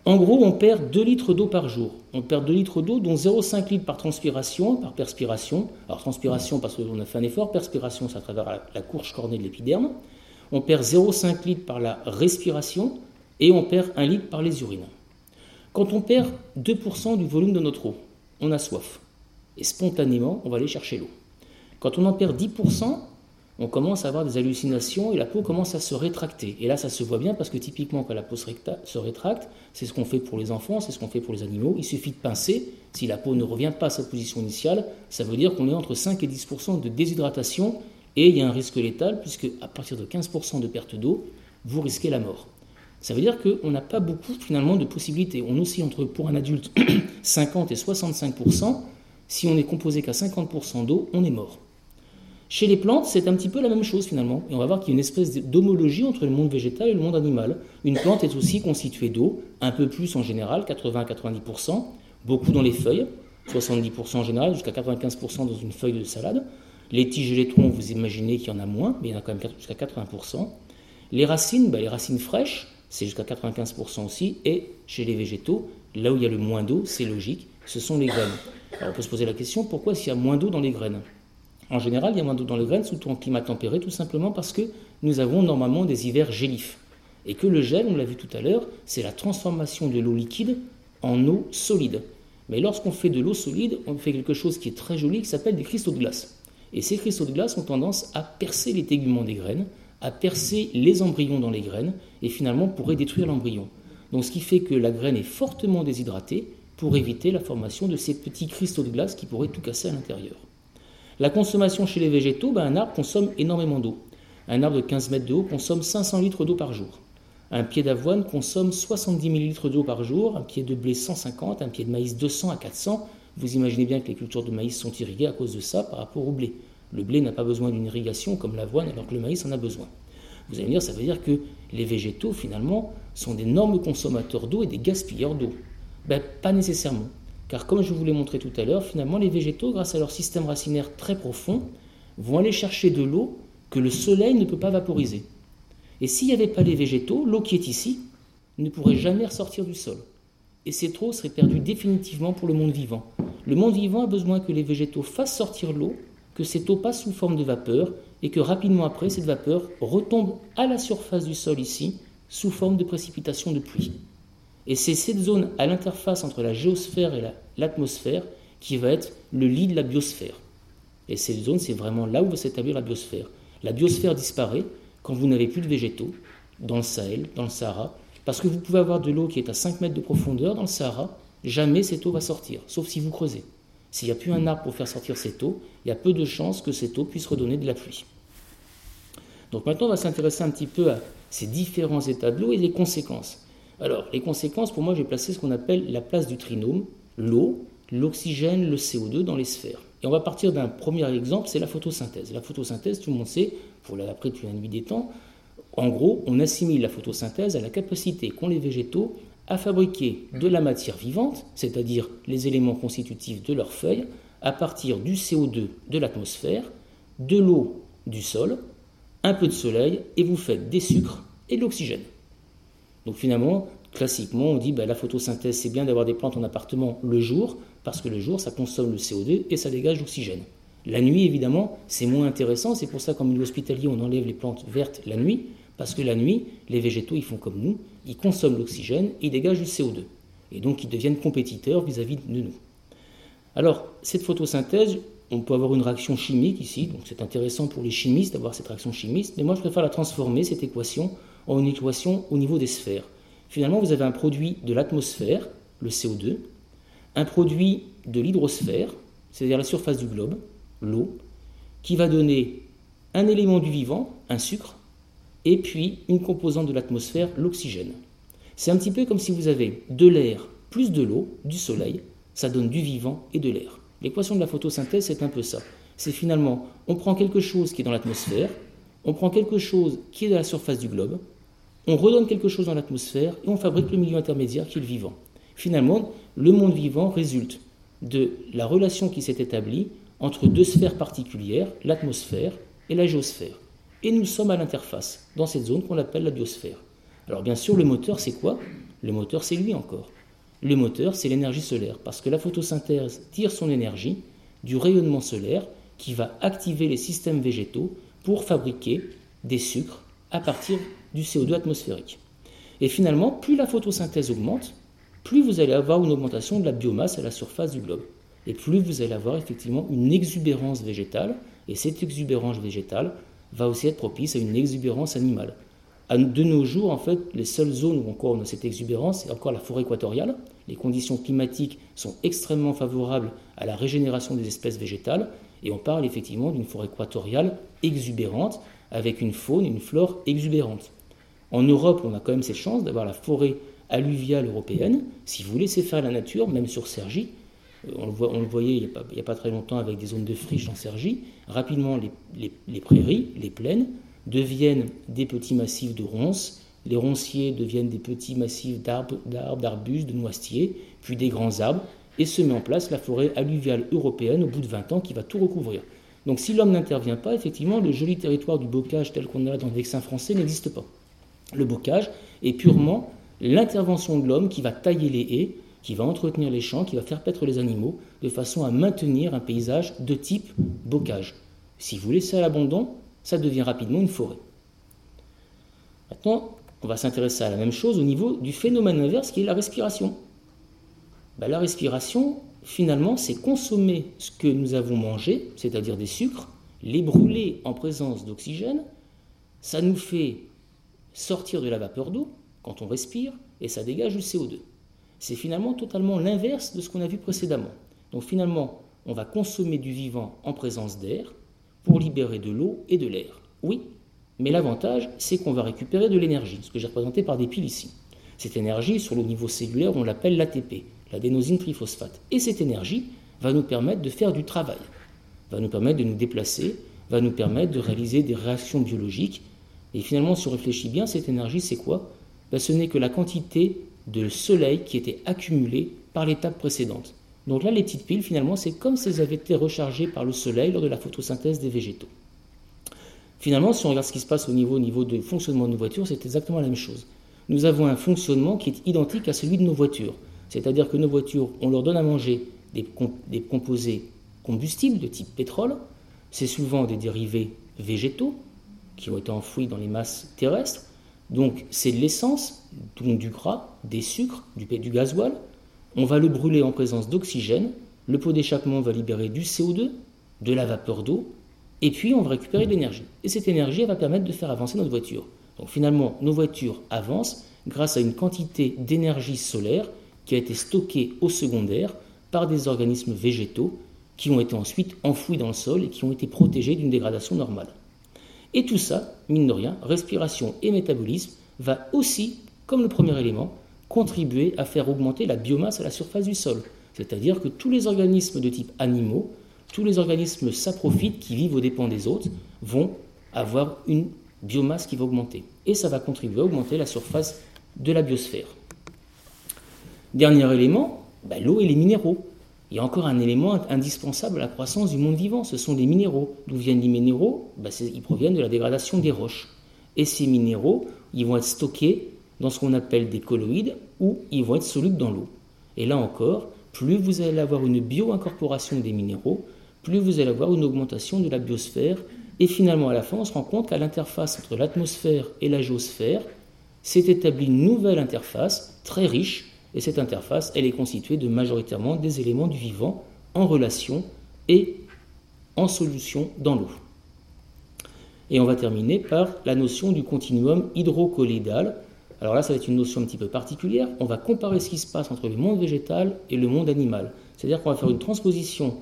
En gros, on perd 2 litres d'eau par jour. On perd 2 litres d'eau, dont 0,5 litres par transpiration, par perspiration. Alors transpiration parce qu'on a fait un effort, perspiration c'est à travers la, courge cornée de l'épiderme. On perd 0,5 litres par la respiration et on perd 1 litre par les urines. Quand on perd 2% du volume de notre eau, on a soif. Et spontanément, on va aller chercher l'eau. Quand on en perd 10%, on commence à avoir des hallucinations et la peau commence à se rétracter. Et là, ça se voit bien parce que typiquement, quand la peau se rétracte, c'est ce qu'on fait pour les enfants, c'est ce qu'on fait pour les animaux. Il suffit de pincer. Si la peau ne revient pas à sa position initiale, ça veut dire qu'on est entre 5 et 10 de déshydratation et il y a un risque létal puisque à partir de 15 de perte d'eau, vous risquez la mort. Ça veut dire qu'on n'a pas beaucoup finalement de possibilités. On oscille entre, pour un adulte, 50 et 65% Si on est composé qu'à 50 d'eau, on est mort. Chez les plantes, c'est un petit peu la même chose finalement. Et on va voir qu'il y a une espèce d'homologie entre le monde végétal et le monde animal. Une plante est aussi constituée d'eau, un peu plus en général, 80-90%, beaucoup dans les feuilles, 70% en général, jusqu'à 95% dans une feuille de salade. Les tiges et les troncs, vous imaginez qu'il y en a moins, mais il y en a quand même jusqu'à 80%. Les racines, bah, les racines fraîches, c'est jusqu'à 95% aussi. Et chez les végétaux, là où il y a le moins d'eau, c'est logique, ce sont les graines. Alors on peut se poser la question, pourquoi s'il y a moins d'eau dans les graines? En général, il y a moins d'eau dans les graines, surtout en climat tempéré, tout simplement parce que nous avons normalement des hivers gélifs. Et que le gel, on l'a vu tout à l'heure, c'est la transformation de l'eau liquide en eau solide. Mais lorsqu'on fait de l'eau solide, on fait quelque chose qui est très joli, qui s'appelle des cristaux de glace. Et ces cristaux de glace ont tendance à percer les téguments des graines, à percer les embryons dans les graines, et finalement pourraient détruire l'embryon. Donc ce qui fait que la graine est fortement déshydratée pour éviter la formation de ces petits cristaux de glace qui pourraient tout casser à l'intérieur. La consommation chez les végétaux, ben, un arbre consomme énormément d'eau. Un arbre de 15 mètres de haut consomme 500 litres d'eau par jour. Un pied d'avoine consomme 70 millilitres d'eau par jour, un pied de blé 150, un pied de maïs 200 à 400. Vous imaginez bien que les cultures de maïs sont irriguées à cause de ça par rapport au blé. Le blé n'a pas besoin d'une irrigation comme l'avoine alors que le maïs en a besoin. Vous allez me dire, ça veut dire que les végétaux, finalement, sont d'énormes consommateurs d'eau et des gaspilleurs d'eau. Ben, pas nécessairement. Car comme je vous l'ai montré tout à l'heure, finalement les végétaux, grâce à leur système racinaire très profond, vont aller chercher de l'eau que le soleil ne peut pas vaporiser. Et s'il n'y avait pas les végétaux, l'eau qui est ici ne pourrait jamais ressortir du sol. Et cette eau serait perdue définitivement pour le monde vivant. Le monde vivant a besoin que les végétaux fassent sortir l'eau, que cette eau passe sous forme de vapeur, et que rapidement après, cette vapeur retombe à la surface du sol ici, sous forme de précipitation de pluie. Et c'est cette zone à l'interface entre la géosphère et l'atmosphère qui va être le lit de la biosphère. Et cette zone, c'est vraiment là où va s'établir la biosphère. La biosphère disparaît quand vous n'avez plus de végétaux, dans le Sahel, dans le Sahara, parce que vous pouvez avoir de l'eau qui est à 5 mètres de profondeur dans le Sahara, jamais cette eau va sortir, sauf si vous creusez. S'il n'y a plus un arbre pour faire sortir cette eau, il y a peu de chances que cette eau puisse redonner de la pluie. Donc maintenant, on va s'intéresser un petit peu à ces différents états de l'eau et les conséquences. Alors, les conséquences, pour moi, j'ai placé ce qu'on appelle la place du trinôme, l'eau, l'oxygène, le CO2 dans les sphères. Et on va partir d'un premier exemple, c'est la photosynthèse. La photosynthèse, tout le monde sait, vous l'avez appris depuis la nuit des temps, en gros, on assimile la photosynthèse à la capacité qu'ont les végétaux à fabriquer de la matière vivante, c'est-à-dire les éléments constitutifs de leurs feuilles, à partir du CO2 de l'atmosphère, de l'eau du sol, un peu de soleil, et vous faites des sucres et de l'oxygène. Donc finalement, classiquement, on dit bah, la photosynthèse, c'est bien d'avoir des plantes en appartement le jour, parce que le jour, ça consomme le CO2 et ça dégage l'oxygène. La nuit, évidemment, c'est moins intéressant. C'est pour ça qu'en milieu hospitalier, on enlève les plantes vertes la nuit, parce que la nuit, les végétaux, ils font comme nous, ils consomment l'oxygène et ils dégagent le CO2. Et donc, ils deviennent compétiteurs vis-à-vis -vis de nous. Alors, cette photosynthèse, on peut avoir une réaction chimique ici, donc c'est intéressant pour les chimistes d'avoir cette réaction chimique, mais moi je préfère la transformer, cette équation, en une équation au niveau des sphères. Finalement, vous avez un produit de l'atmosphère, le CO2, un produit de l'hydrosphère, c'est-à-dire la surface du globe, l'eau, qui va donner un élément du vivant, un sucre, et puis une composante de l'atmosphère, l'oxygène. C'est un petit peu comme si vous avez de l'air plus de l'eau, du soleil, ça donne du vivant et de l'air. L'équation de la photosynthèse, c'est un peu ça. C'est finalement, on prend quelque chose qui est dans l'atmosphère, on prend quelque chose qui est à la surface du globe, on redonne quelque chose dans l'atmosphère et on fabrique le milieu intermédiaire qui est le vivant. Finalement, le monde vivant résulte de la relation qui s'est établie entre deux sphères particulières, l'atmosphère et la géosphère. Et nous sommes à l'interface, dans cette zone qu'on appelle la biosphère. Alors bien sûr, le moteur, c'est quoi? Le moteur, c'est lui encore. Le moteur, c'est l'énergie solaire, parce que la photosynthèse tire son énergie du rayonnement solaire qui va activer les systèmes végétaux pour fabriquer des sucres à partir du CO2 atmosphérique. Et finalement, plus la photosynthèse augmente, plus vous allez avoir une augmentation de la biomasse à la surface du globe. Et plus vous allez avoir effectivement une exubérance végétale, et cette exubérance végétale va aussi être propice à une exubérance animale. De nos jours, en fait, les seules zones où encore on a cette exubérance, c'est encore la forêt équatoriale. Les conditions climatiques sont extrêmement favorables à la régénération des espèces végétales, et on parle effectivement d'une forêt équatoriale exubérante, avec une faune une flore exubérantes. En Europe, on a quand même cette chance d'avoir la forêt alluviale européenne. Si vous laissez faire la nature, même sur Cergy, euh, on le, voyait il n'y a, pas très longtemps avec des zones de friche dans Cergy, rapidement les, prairies, les plaines, deviennent des petits massifs de ronces, les ronciers deviennent des petits massifs d'arbres, d'arbustes, de noisetiers, puis des grands arbres, et se met en place la forêt alluviale européenne au bout de 20 ans qui va tout recouvrir. Donc si l'homme n'intervient pas, effectivement, le joli territoire du bocage tel qu'on a dans le vexin français n'existe pas. Le bocage est purement l'intervention de l'homme qui va tailler les haies, qui va entretenir les champs, qui va faire paître les animaux, de façon à maintenir un paysage de type bocage. Si vous laissez à l'abandon, ça devient rapidement une forêt. Maintenant, on va s'intéresser à la même chose au niveau du phénomène inverse qui est la respiration. Ben, la respiration, finalement, c'est consommer ce que nous avons mangé, c'est-à-dire des sucres, les brûler en présence d'oxygène, ça nous fait sortir de la vapeur d'eau quand on respire et ça dégage du CO2. C'est finalement totalement l'inverse de ce qu'on a vu précédemment. Donc finalement, on va consommer du vivant en présence d'air pour libérer de l'eau et de l'air. Oui, mais l'avantage, c'est qu'on va récupérer de l'énergie, ce que j'ai représenté par des piles ici. Cette énergie, sur le niveau cellulaire, on l'appelle l'ATP, l'adénosine triphosphate. Et cette énergie va nous permettre de faire du travail, va nous permettre de nous déplacer, va nous permettre de réaliser des réactions biologiques. Et finalement, si on réfléchit bien, cette énergie, c'est quoi? Ben, Ce n'est que la quantité de soleil qui était accumulée par l'étape précédente. Donc là, les petites piles, finalement, c'est comme si elles avaient été rechargées par le soleil lors de la photosynthèse des végétaux. Finalement, si on regarde ce qui se passe au niveau, au niveau de fonctionnement de nos voitures, c'est exactement la même chose. Nous avons un fonctionnement qui est identique à celui de nos voitures. C'est-à-dire que nos voitures, on leur donne à manger des, composés combustibles de type pétrole. C'est souvent des dérivés végétaux qui ont été enfouis dans les masses terrestres. Donc c'est de l'essence, donc du gras, des sucres, du, du gasoil. On va le brûler en présence d'oxygène. Le pot d'échappement va libérer du CO2, de la vapeur d'eau, et puis on va récupérer de l'énergie. Et cette énergie va permettre de faire avancer notre voiture. Donc finalement, nos voitures avancent grâce à une quantité d'énergie solaire qui a été stocké au secondaire par des organismes végétaux qui ont été ensuite enfouis dans le sol et qui ont été protégés d'une dégradation normale. Et tout ça, mine de rien, respiration et métabolisme, va aussi, comme le premier élément, contribuer à faire augmenter la biomasse à la surface du sol. C'est-à-dire que tous les organismes de type animaux, tous les organismes saprophytes qui vivent aux dépens des autres, vont avoir une biomasse qui va augmenter. Et ça va contribuer à augmenter la surface de la biosphère. Dernier élément, bah, l'eau et les minéraux. Il y a encore un élément indispensable à la croissance du monde vivant, ce sont les minéraux. D'où viennent les minéraux? Bah, Ils proviennent de la dégradation des roches. Et ces minéraux, ils vont être stockés dans ce qu'on appelle des colloïdes ou ils vont être solubles dans l'eau. Et là encore, plus vous allez avoir une bio-incorporation des minéraux, plus vous allez avoir une augmentation de la biosphère. Et finalement, à la fin, on se rend compte qu'à l'interface entre l'atmosphère et la géosphère, s'est établie une nouvelle interface très riche et cette interface, elle est constituée de majoritairement des éléments du vivant en relation et en solution dans l'eau. Et on va terminer par la notion du continuum hydrocolloïdal. Alors là, ça va être une notion un petit peu particulière. On va comparer ce qui se passe entre le monde végétal et le monde animal. C'est-à-dire qu'on va faire une transposition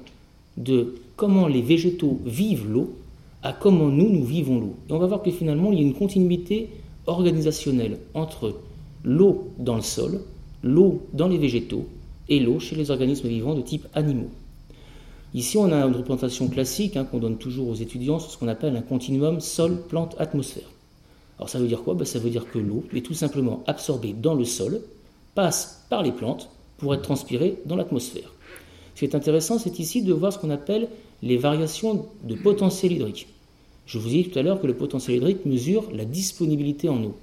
de comment les végétaux vivent l'eau à comment nous, nous vivons l'eau. Et on va voir que finalement, il y a une continuité organisationnelle entre l'eau dans le sol l'eau dans les végétaux et l'eau chez les organismes vivants de type animaux. Ici, on a une représentation classique hein, qu'on donne toujours aux étudiants sur ce qu'on appelle un continuum sol-plante-atmosphère. Alors ça veut dire quoi? Ben, Ça veut dire que l'eau est tout simplement absorbée dans le sol, passe par les plantes pour être transpirée dans l'atmosphère. Ce qui est intéressant, c'est ici de voir ce qu'on appelle les variations de potentiel hydrique. Je vous ai dit tout à l'heure que le potentiel hydrique mesure la disponibilité en eau.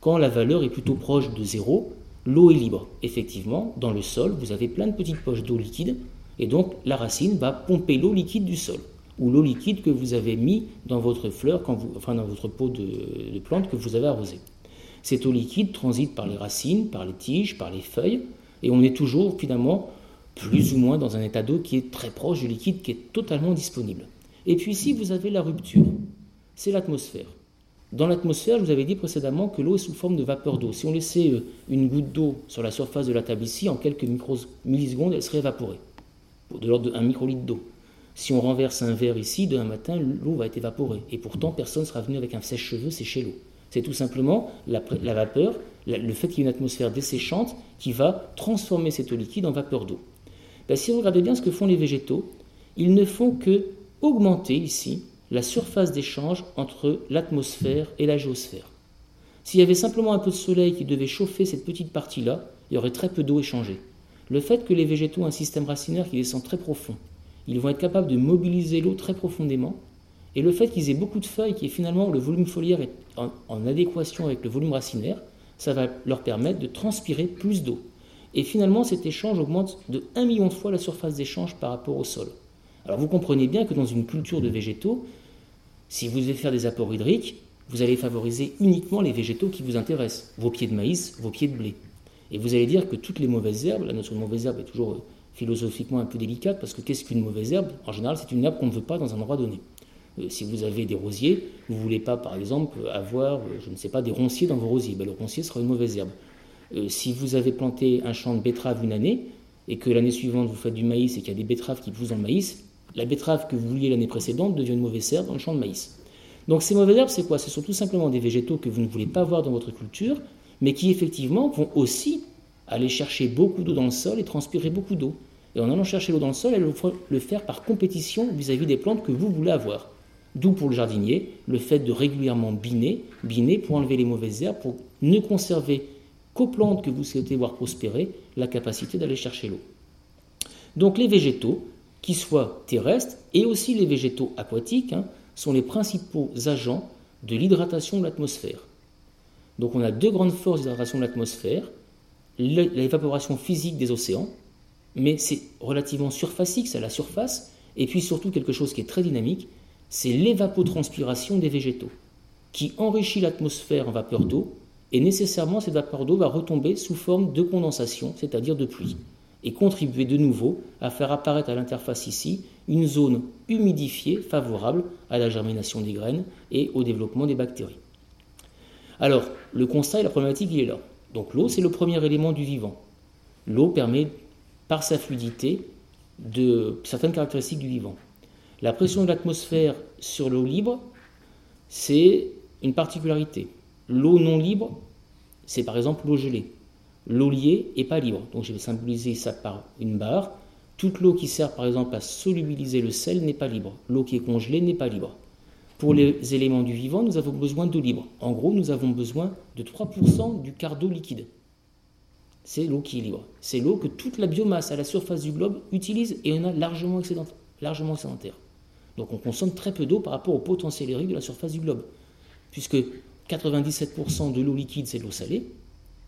Quand la valeur est plutôt proche de zéro, l'eau est libre. Effectivement, dans le sol, vous avez plein de petites poches d'eau liquide, et donc la racine va pomper l'eau liquide du sol, ou l'eau liquide que vous avez mis dans votre fleur, enfin dans votre pot de, de plante que vous avez arrosé. Cette eau liquide transite par les racines, par les tiges, par les feuilles, et on est toujours finalement plus ou moins dans un état d'eau qui est très proche du liquide, qui est totalement disponible. Et puis ici, vous avez la rupture, c'est l'atmosphère. Dans l'atmosphère, je vous avais dit précédemment que l'eau est sous forme de vapeur d'eau. Si on laissait euh, une goutte d'eau sur la surface de la table ici, en quelques millisecondes, elle serait évaporée, de l'ordre d'un microlitre d'eau. Si on renverse un verre ici, demain matin, l'eau va être évaporée. Et pourtant, personne ne sera venu avec un sèche-cheveux sécher l'eau. C'est tout simplement la, vapeur, le fait qu'il y ait une atmosphère desséchante qui va transformer cette eau liquide en vapeur d'eau. Ben, si vous regardez bien ce que font les végétaux, ils ne font que augmenter ici la surface d'échange entre l'atmosphère et la géosphère. S'il y avait simplement un peu de soleil qui devait chauffer cette petite partie-là, il y aurait très peu d'eau échangée. Le fait que les végétaux ont un système racinaire qui descend très profond, ils vont être capables de mobiliser l'eau très profondément, et le fait qu'ils aient beaucoup de feuilles, qui est finalement le volume foliaire est en adéquation avec le volume racinaire, ça va leur permettre de transpirer plus d'eau. Et finalement, cet échange augmente de 1 million de fois la surface d'échange par rapport au sol. Alors vous comprenez bien que dans une culture de végétaux, si vous devez faire des apports hydriques, vous allez favoriser uniquement les végétaux qui vous intéressent, vos pieds de maïs, vos pieds de blé. Et vous allez dire que toutes les mauvaises herbes, la notion de mauvaise herbe est toujours euh, philosophiquement un peu délicate, parce que qu'est-ce qu'une mauvaise herbe? En général, c'est une herbe qu'on ne veut pas dans un endroit donné. Euh, si vous avez des rosiers, vous ne voulez pas, par exemple, avoir, euh, je ne sais pas, des ronciers dans vos rosiers. Ben, le roncier sera une mauvaise herbe. si vous avez planté un champ de betteraves une année, et que l'année suivante vous faites du maïs et qu'il y a des betteraves qui poussent dans le maïs, la betterave que vous vouliez l'année précédente devient une mauvaise herbe dans le champ de maïs. Donc ces mauvaises herbes, c'est quoi? Ce sont tout simplement des végétaux que vous ne voulez pas voir dans votre culture, mais qui effectivement vont aussi aller chercher beaucoup d'eau dans le sol et transpirer beaucoup d'eau. Et en allant chercher l'eau dans le sol, elles vont le faire par compétition vis-à-vis des plantes que vous voulez avoir. D'où pour le jardinier le fait de régulièrement biner, biner pour enlever les mauvaises herbes, pour ne conserver qu'aux plantes que vous souhaitez voir prospérer la capacité d'aller chercher l'eau. Donc les végétaux, qui soient terrestres et aussi les végétaux aquatiques, hein, sont les principaux agents de l'hydratation de l'atmosphère. Donc on a deux grandes forces d'hydratation de l'atmosphère, l'évaporation physique des océans, mais c'est relativement surfacique, c'est à la surface, et puis surtout quelque chose qui est très dynamique, c'est l'évapotranspiration des végétaux, qui enrichit l'atmosphère en vapeur d'eau, et nécessairement cette vapeur d'eau va retomber sous forme de condensation, c'est-à-dire de pluie et contribuer de nouveau à faire apparaître à l'interface ici une zone humidifiée favorable à la germination des graines et au développement des bactéries. Alors, le constat et la problématique, il est là. Donc l'eau, c'est le premier élément du vivant. L'eau permet, par sa fluidité, de certaines caractéristiques du vivant. La pression de l'atmosphère sur l'eau libre, c'est une particularité. L'eau non libre, c'est par exemple l'eau gelée. L'eau liée n'est pas libre. Donc je vais symboliser ça par une barre. Toute l'eau qui sert par exemple à solubiliser le sel n'est pas libre. L'eau qui est congelée n'est pas libre. Pour les éléments du vivant, nous avons besoin d'eau libre. En gros, nous avons besoin de 3% du quart d'eau liquide. C'est l'eau qui est libre. C'est l'eau que toute la biomasse à la surface du globe utilise et on a largement, largement excédentaire. Donc on consomme très peu d'eau par rapport au potentiel hydrique de la surface du globe. Puisque 97% de l'eau liquide, c'est de l'eau salée,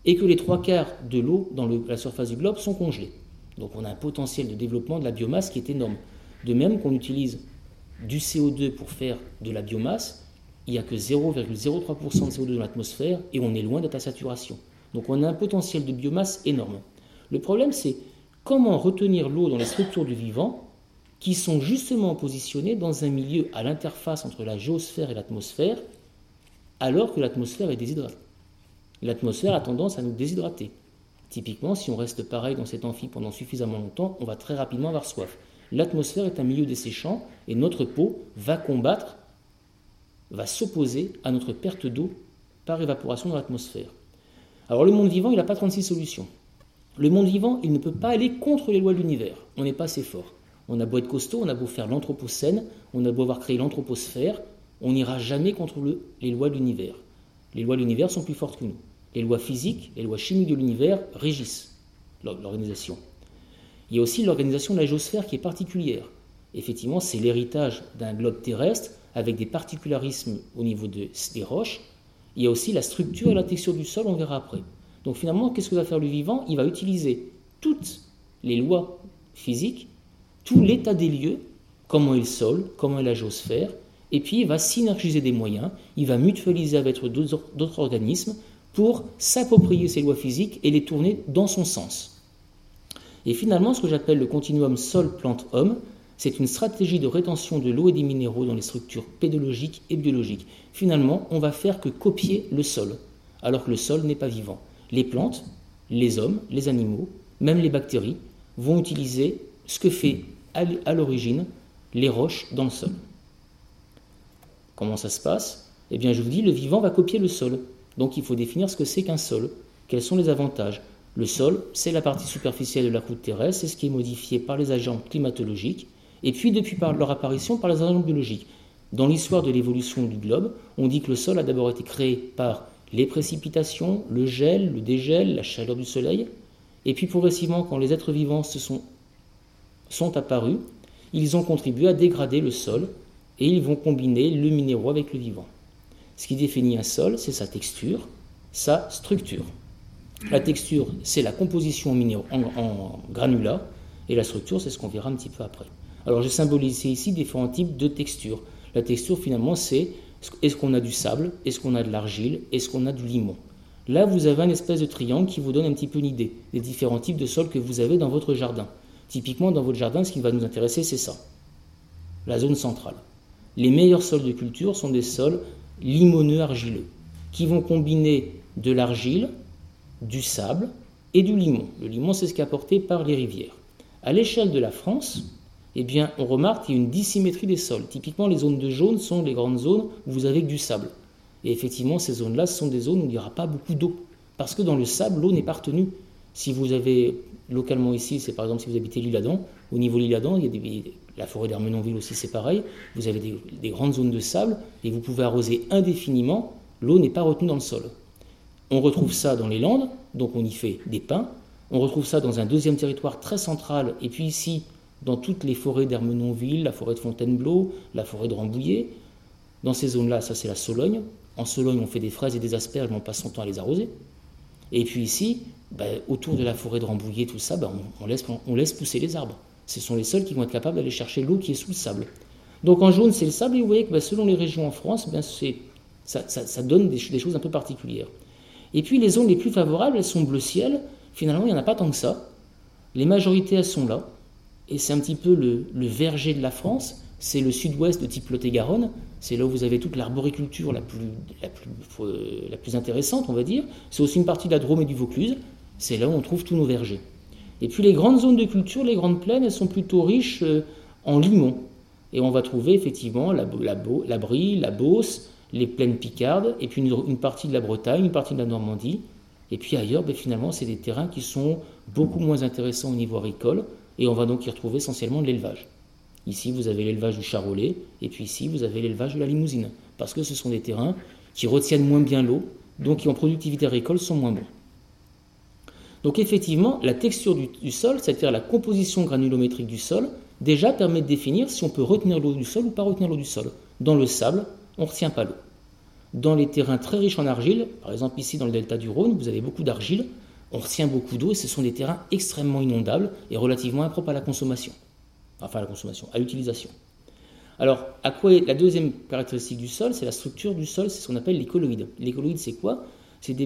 et que les trois quarts de l'eau dans la surface du globe sont congelés. Donc on a un potentiel de développement de la biomasse qui est énorme. De même qu'on utilise du CO2 pour faire de la biomasse, il n'y a que 0,03% de CO2 dans l'atmosphère et on est loin d'être à saturation. Donc on a un potentiel de biomasse énorme. Le problème c'est comment retenir l'eau dans les structures du vivant qui sont justement positionnées dans un milieu à l'interface entre la géosphère et l'atmosphère alors que l'atmosphère est déshydratée l'atmosphère a tendance à nous déshydrater. Typiquement, si on reste pareil dans cet amphi pendant suffisamment longtemps, on va très rapidement avoir soif. L'atmosphère est un milieu desséchant et notre peau va combattre, va s'opposer à notre perte d'eau par évaporation dans l'atmosphère. Alors le monde vivant, il n'a pas 36 solutions. Le monde vivant, il ne peut pas aller contre les lois de l'univers. On n'est pas assez fort. On a beau être costaud, on a beau faire l'anthropocène, on a beau avoir créé l'anthroposphère, on n'ira jamais contre les lois de l'univers. Les lois de l'univers sont plus fortes que nous. Les lois physiques, les lois chimiques de l'univers régissent l'organisation. Il y a aussi l'organisation de la géosphère qui est particulière. Effectivement, c'est l'héritage d'un globe terrestre avec des particularismes au niveau des roches. Il y a aussi la structure et la texture du sol, on verra après. Donc finalement, qu'est-ce que va faire le vivant? Il va utiliser toutes les lois physiques, tout l'état des lieux, comment est le sol, comment est la géosphère, et puis il va synergiser des moyens, il va mutualiser avec d'autres organismes pour s'approprier ces lois physiques et les tourner dans son sens. Et finalement, ce que j'appelle le continuum sol-plante-homme, c'est une stratégie de rétention de l'eau et des minéraux dans les structures pédologiques et biologiques. Finalement, on va faire que copier le sol, alors que le sol n'est pas vivant. Les plantes, les hommes, les animaux, même les bactéries, vont utiliser ce que fait à l'origine les roches dans le sol. Comment ça se passe? Eh bien, je vous dis, le vivant va copier le sol. Donc, il faut définir ce que c'est qu'un sol. Quels sont les avantages? Le sol, c'est la partie superficielle de la croûte terrestre, c'est ce qui est modifié par les agents climatologiques, et puis depuis leur apparition par les agents biologiques. Dans l'histoire de l'évolution du globe, on dit que le sol a d'abord été créé par les précipitations, le gel, le dégel, la chaleur du soleil, et puis progressivement, quand les êtres vivants sont, sont apparus, ils ont contribué à dégrader le sol et ils vont combiner le minéraux avec le vivant. Ce qui définit un sol, c'est sa texture, sa structure. La texture, c'est la composition en, en, granulats, et la structure, c'est ce qu'on verra un petit peu après. Alors, j'ai symbolisé ici différents types de textures. La texture, finalement, c'est est-ce qu'on a du sable, est-ce qu'on a de l'argile, est-ce qu'on a du limon. Là, vous avez un espèce de triangle qui vous donne un petit peu une idée des différents types de sols que vous avez dans votre jardin. Typiquement, dans votre jardin, ce qui va nous intéresser, c'est ça, la zone centrale. Les meilleurs sols de culture sont des sols limoneux argileux, qui vont combiner de l'argile, du sable et du limon. Le limon, c'est ce qui est apporté par les rivières. À l'échelle de la France, eh bien, on remarque qu'il y a une dissymétrie des sols. Typiquement, les zones de jaune sont les grandes zones où vous avez du sable. Et effectivement, ces zones-là, ce sont des zones où il n'y aura pas beaucoup d'eau. Parce que dans le sable, l'eau n'est pas retenue. Si vous avez localement ici, c'est par exemple si vous habitez l'île Adam, au niveau de l'île Adam, il y a des, la forêt d'Armenonville aussi, c'est pareil. Vous avez des, grandes zones de sable et vous pouvez arroser indéfiniment. L'eau n'est pas retenue dans le sol. On retrouve ça dans les Landes, donc on y fait des pins. On retrouve ça dans un deuxième territoire très central, et puis ici, dans toutes les forêts d'Armenonville, la forêt de Fontainebleau, la forêt de Rambouillet. Dans ces zones-là, ça c'est la Sologne. En Sologne, on fait des fraises et des asperges, mais on passe son temps à les arroser. Et puis ici, ben, autour de la forêt de Rambouillet, tout ça, ben, on, on laisse pousser les arbres. Ce sont les seuls qui vont être capables d'aller chercher l'eau qui est sous le sable. Donc en jaune, c'est le sable, et vous voyez que ben, selon les régions en France, ça, ça, donne des, choses un peu particulières. Et puis les zones les plus favorables, elles sont bleu ciel. Finalement, il n'y en a pas tant que ça. Les majorités, elles sont là. Et c'est un petit peu le, verger de la France c'est le sud-ouest de type Lot-et-Garonne. C'est là où vous avez toute l'arboriculture la plus, la, plus, euh, la plus intéressante, on va dire. C'est aussi une partie de la Drôme et du Vaucluse. C'est là où on trouve tous nos vergers. Et puis les grandes zones de culture, les grandes plaines, elles sont plutôt riches euh, en limon. Et on va trouver effectivement la, la, Brie, la Beauce, les plaines picardes, et puis une, partie de la Bretagne, une partie de la Normandie. Et puis ailleurs, ben, finalement, c'est des terrains qui sont beaucoup moins intéressants au niveau agricole, et on va donc y retrouver essentiellement de l'élevage. Ici, vous avez l'élevage du charolais, et puis ici, vous avez l'élevage de la limousine, parce que ce sont des terrains qui retiennent moins bien l'eau, donc qui en productivité agricole sont moins bons. Donc effectivement, la texture du, sol, c'est-à-dire la composition granulométrique du sol, déjà permet de définir si on peut retenir l'eau du sol ou pas retenir l'eau du sol. Dans le sable, on ne retient pas l'eau. Dans les terrains très riches en argile, par exemple ici dans le delta du Rhône, vous avez beaucoup d'argile, on retient beaucoup d'eau et ce sont des terrains extrêmement inondables et relativement impropres à la consommation enfin à la consommation, à l'utilisation. Alors, à quoi est la deuxième caractéristique du sol? C'est la structure du sol, c'est ce qu'on appelle les colloïdes. Les colloïdes, c'est quoi? C'est des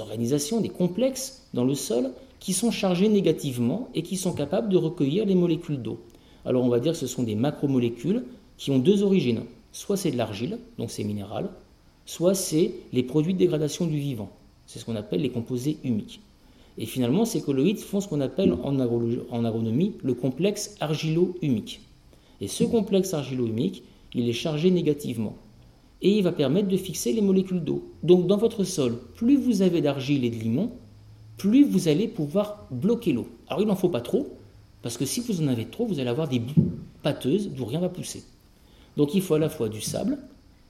organisations, des complexes dans le sol qui sont chargés négativement et qui sont capables de recueillir les molécules d'eau. Alors, on va dire que ce sont des macromolécules qui ont deux origines. Soit c'est de l'argile, donc c'est minéral, soit c'est les produits de dégradation du vivant. C'est ce qu'on appelle les composés humiques. Et finalement, ces colloïdes font ce qu'on appelle en, agronomie le complexe argilo-humique. Et ce complexe argilo-humique, il est chargé négativement. Et il va permettre de fixer les molécules d'eau. Donc dans votre sol, plus vous avez d'argile et de limon, plus vous allez pouvoir bloquer l'eau. Alors il n'en faut pas trop, Parce que si vous en avez trop, vous allez avoir des boues pâteuses d'où rien va pousser. Donc il faut à la fois du sable,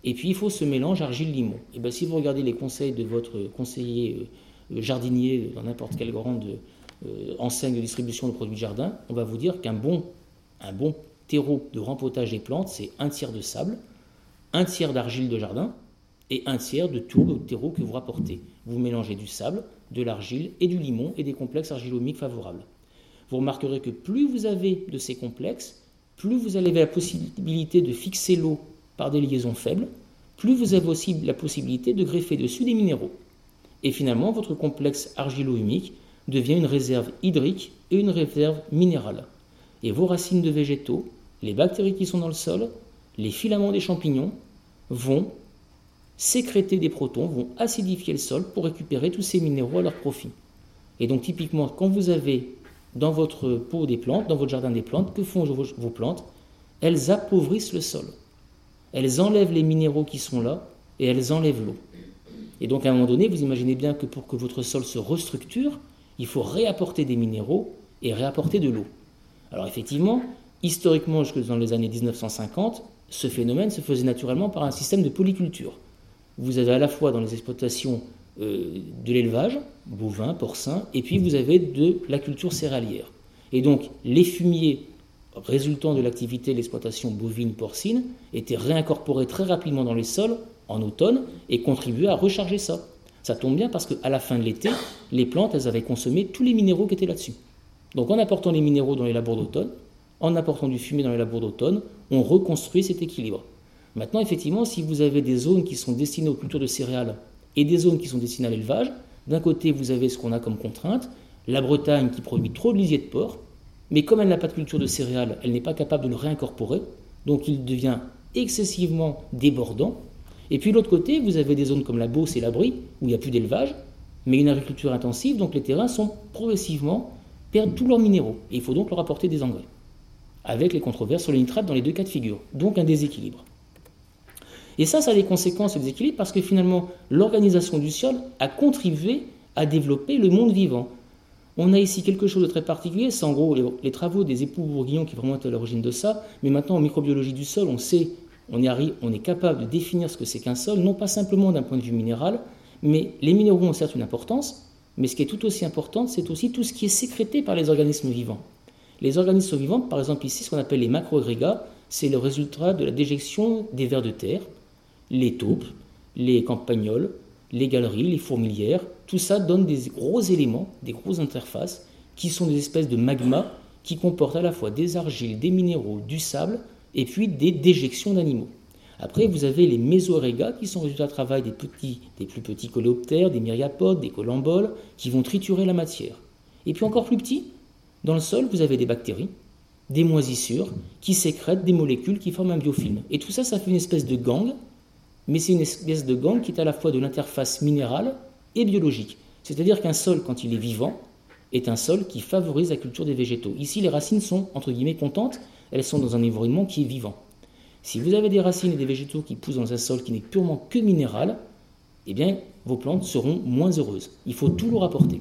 et puis il faut ce mélange argile-limon. Et bien si vous regardez les conseils de votre conseiller euh, jardinier dans n'importe quelle grande euh, enseigne de distribution de produits de jardin, on va vous dire qu'un bon, bon terreau de rempotage des plantes, c'est un tiers de sable, un tiers d'argile de jardin et un tiers de ou de terreau que vous rapportez. Vous mélangez du sable, de l'argile et du limon et des complexes argilomiques favorables. Vous remarquerez que plus vous avez de ces complexes, plus vous avez la possibilité de fixer l'eau par des liaisons faibles, plus vous avez aussi la possibilité de greffer dessus des minéraux. Et finalement, votre complexe argilo-humique devient une réserve hydrique et une réserve minérale. Et vos racines de végétaux, les bactéries qui sont dans le sol, les filaments des champignons vont sécréter des protons, vont acidifier le sol pour récupérer tous ces minéraux à leur profit. Et donc typiquement, quand vous avez dans votre pot des plantes, dans votre jardin des plantes, que font vos plantes? Elles appauvrissent le sol. Elles enlèvent les minéraux qui sont là et elles enlèvent l'eau. Et donc à un moment donné, vous imaginez bien que pour que votre sol se restructure, il faut réapporter des minéraux et réapporter de l'eau. Alors effectivement, historiquement, jusque dans les années 1950, ce phénomène se faisait naturellement par un système de polyculture. Vous avez à la fois dans les exploitations euh, de l'élevage, bovin, porcin, et puis vous avez de la culture céréalière. Et donc les fumiers résultant de l'activité de l'exploitation bovine-porcine étaient réincorporés très rapidement dans les sols en automne et contribuaient à recharger ça. Ça tombe bien parce qu'à la fin de l'été, les plantes, elles avaient consommé tous les minéraux qui étaient là-dessus. Donc en apportant les minéraux dans les labours d'automne, en apportant du fumier dans les labours d'automne, on reconstruit cet équilibre. Maintenant, effectivement, si vous avez des zones qui sont destinées aux cultures de céréales et des zones qui sont destinées à l'élevage, d'un côté, vous avez ce qu'on a comme contrainte, la Bretagne qui produit trop de lisier de porc, mais comme elle n'a pas de culture de céréales, elle n'est pas capable de le réincorporer, donc il devient excessivement débordant. Et puis de l'autre côté, vous avez des zones comme la Beauce et la Brie, où il n'y a plus d'élevage, mais une agriculture intensive, donc les terrains sont progressivement perdent tous leurs minéraux, et il faut donc leur apporter des engrais, avec les controverses sur les nitrates dans les deux cas de figure, donc un déséquilibre. Et ça, ça a des conséquences, ce déséquilibre, parce que finalement, l'organisation du sol a contribué à développer le monde vivant. On a ici quelque chose de très particulier, c'est en gros les, travaux des époux bourguignons qui vraiment à l'origine de ça, mais maintenant en microbiologie du sol, on sait, arrive, on est capable de définir ce que c'est qu'un sol, non pas simplement d'un point de vue minéral, mais les minéraux ont certes une importance, mais ce qui est tout aussi important, c'est aussi tout ce qui est sécrété par les organismes vivants. Les organismes vivants, par exemple ici, ce qu'on appelle les macroagrégats, c'est le résultat de la déjection des vers de terre, les taupes, les campagnols, les galeries, les fourmilières, tout ça donne des gros éléments, des grosses interfaces, qui sont des espèces de magma qui comportent à la fois des argiles, des minéraux, du sable, et puis des déjections d'animaux. Après, vous avez les mésorégas qui sont résultat de travail des, petits, des plus petits coléoptères, des myriapodes, des colamboles, qui vont triturer la matière. Et puis encore plus petit, dans le sol, vous avez des bactéries, des moisissures, qui sécrètent des molécules qui forment un biofilm. Et tout ça, ça fait une espèce de gang mais c'est une espèce de gang qui est à la fois de l'interface minérale et biologique. C'est-à-dire qu'un sol, quand il est vivant, est un sol qui favorise la culture des végétaux. Ici, les racines sont, entre guillemets, contentes, elles sont dans un environnement qui est vivant. Si vous avez des racines et des végétaux qui poussent dans un sol qui n'est purement que minéral, eh bien, vos plantes seront moins heureuses. Il faut tout leur apporter.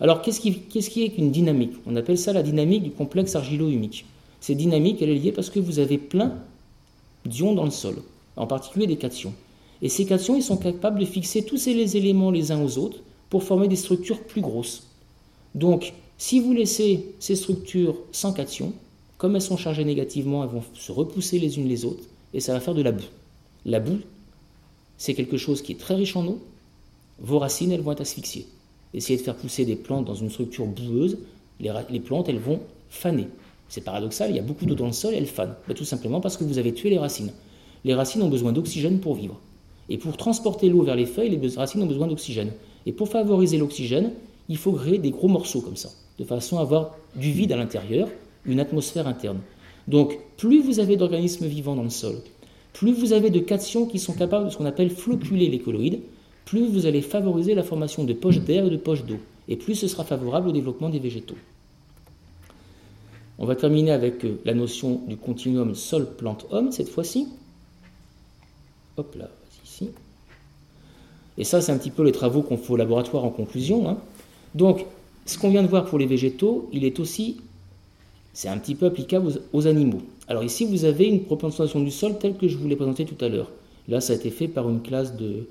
Alors, qu'est-ce qui, est une dynamique? On appelle ça la dynamique du complexe argilo-humique. Cette dynamique, elle est liée parce que vous avez plein d'ions dans le sol en particulier des cations. Et ces cations, ils sont capables de fixer tous ces éléments les uns aux autres pour former des structures plus grosses. Donc, si vous laissez ces structures sans cations, comme elles sont chargées négativement, elles vont se repousser les unes les autres et ça va faire de la boue. La boue, c'est quelque chose qui est très riche en eau. Vos racines, elles vont être asphyxiées. Essayez de faire pousser des plantes dans une structure boueuse, les, plantes, elles vont faner. C'est paradoxal, il y a beaucoup d'eau dans le sol et elles fanent. Ben, tout simplement parce que vous avez tué les racines les racines ont besoin d'oxygène pour vivre. Et pour transporter l'eau vers les feuilles, les racines ont besoin d'oxygène. Et pour favoriser l'oxygène, il faut créer des gros morceaux comme ça, de façon à avoir du vide à l'intérieur, une atmosphère interne. Donc, plus vous avez d'organismes vivants dans le sol, plus vous avez de cations qui sont capables de ce qu'on appelle floculer les colloïdes, plus vous allez favoriser la formation de poches d'air et de poches d'eau, et plus ce sera favorable au développement des végétaux. On va terminer avec euh, la notion du continuum sol-plante-homme cette fois-ci. Hop là, ici. Et ça, c'est un petit peu les travaux qu'on fait au laboratoire en conclusion. Hein. Donc, ce qu'on vient de voir pour les végétaux, il est aussi C'est un petit peu applicable aux, animaux. Alors ici, vous avez une représentation du sol telle que je vous l'ai présentée tout à l'heure. Là, ça a été fait par une classe de,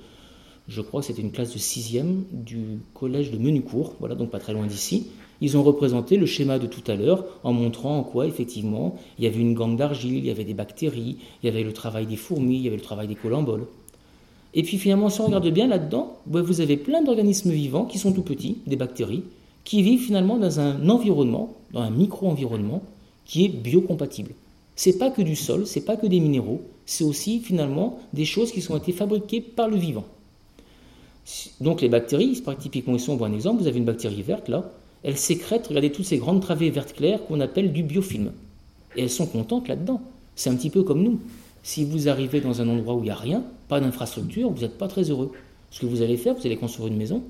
je crois que c'était une classe de 6e du collège de Menucourt, voilà, donc pas très loin d'ici. Ils ont représenté le schéma de tout à l'heure en montrant en quoi, effectivement, il y avait une gangue d'argile, il y avait des bactéries, il y avait le travail des fourmis, il y avait le travail des colamboles. Et puis finalement, si on regarde bien là-dedans, ben, vous avez plein d'organismes vivants qui sont tout petits, des bactéries, qui vivent finalement dans un environnement, dans un micro-environnement qui est biocompatible. C'est pas que du sol, c'est pas que des minéraux, c'est aussi finalement des choses qui ont été fabriquées par le vivant. Donc les bactéries, typiquement ici on voit un exemple, vous avez une bactérie verte là, elle sécrète, regardez toutes ces grandes travées vertes claires qu'on appelle du biofilm. Et elles sont contentes là-dedans. C'est un petit peu comme nous. Si vous arrivez dans un endroit où il n'y a rien, pas d'infrastructure, vous n'êtes pas très heureux. Ce que vous allez faire, vous allez construire une maison,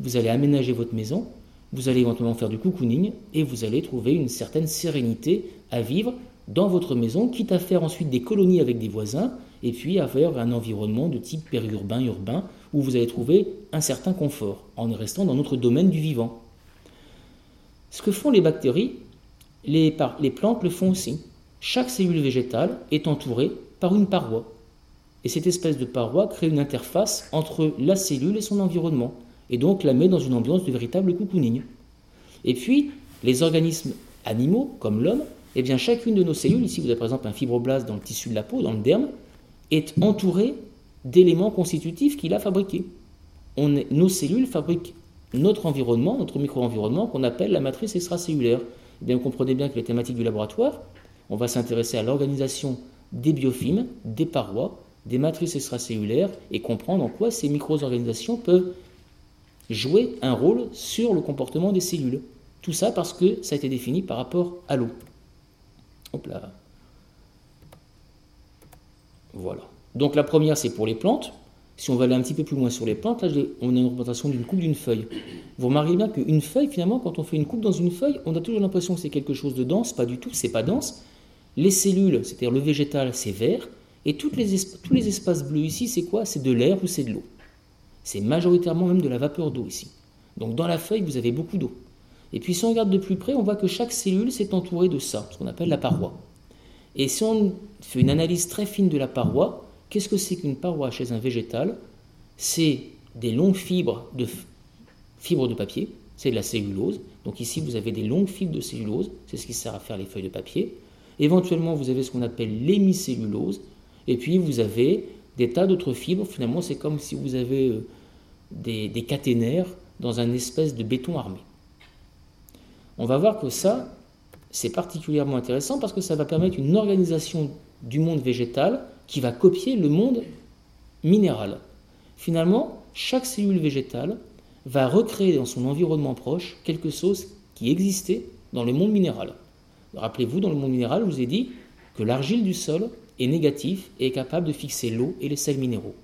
vous allez aménager votre maison, vous allez éventuellement faire du cocooning et vous allez trouver une certaine sérénité à vivre dans votre maison, quitte à faire ensuite des colonies avec des voisins et puis à faire un environnement de type périurbain, urbain, où vous allez trouver un certain confort en restant dans notre domaine du vivant. Ce que font les bactéries, les, plantes le font aussi. Chaque cellule végétale est entourée par une paroi. Et cette espèce de paroi crée une interface entre la cellule et son environnement et donc la met dans une ambiance de véritable cocooning. Et puis, les organismes animaux, comme l'homme, eh bien chacune de nos cellules, ici vous avez par exemple un fibroblast dans le tissu de la peau, dans le derme, est entourée d'éléments constitutifs qu'il a fabriqués. Nos cellules fabriquent notre environnement, notre micro-environnement qu'on appelle la matrice extracellulaire. Eh bien, vous comprenez bien que les thématiques du laboratoire, on va s'intéresser à l'organisation des biofilms, des parois, des matrices extracellulaires et comprendre en quoi ces micro-organisations peuvent jouer un rôle sur le comportement des cellules. Tout ça parce que ça a été défini par rapport à l'eau. Hop là. Voilà. Donc la première, c'est pour les plantes. Si on va aller un petit peu plus loin sur les plantes, là, on a une représentation d'une coupe d'une feuille. Vous remarquez bien qu'une feuille, finalement, quand on fait une coupe dans une feuille, on a toujours l'impression que c'est quelque chose de dense. Pas du tout, c'est pas dense. Les cellules, c'est-à-dire le végétal, c'est vert. Et tous les espaces bleus ici, c'est quoi? C'est de l'air ou c'est de l'eau. C'est majoritairement même de la vapeur d'eau ici. Donc dans la feuille, vous avez beaucoup d'eau. Et puis si on regarde de plus près, on voit que chaque cellule s'est entourée de ça, ce qu'on appelle la paroi. Et si on fait une analyse très fine de la paroi, qu'est-ce que c'est qu'une paroi chez un végétal? C'est des longues fibres de, fibres de papier, c'est de la cellulose. Donc ici, vous avez des longues fibres de cellulose, c'est ce qui sert à faire les feuilles de papier. Éventuellement, vous avez ce qu'on appelle l'hémicellulose, et puis vous avez des tas d'autres fibres. Finalement, c'est comme si vous avez euh, des, des caténaires dans un espèce de béton armé. On va voir que ça, c'est particulièrement intéressant parce que ça va permettre une organisation du monde végétal qui va copier le monde minéral. Finalement, chaque cellule végétale va recréer dans son environnement proche quelque chose qui existait dans le monde minéral. Rappelez-vous, dans le monde minéral, je vous ai dit que l'argile du sol est négatif et est capable de fixer l'eau et les sels minéraux.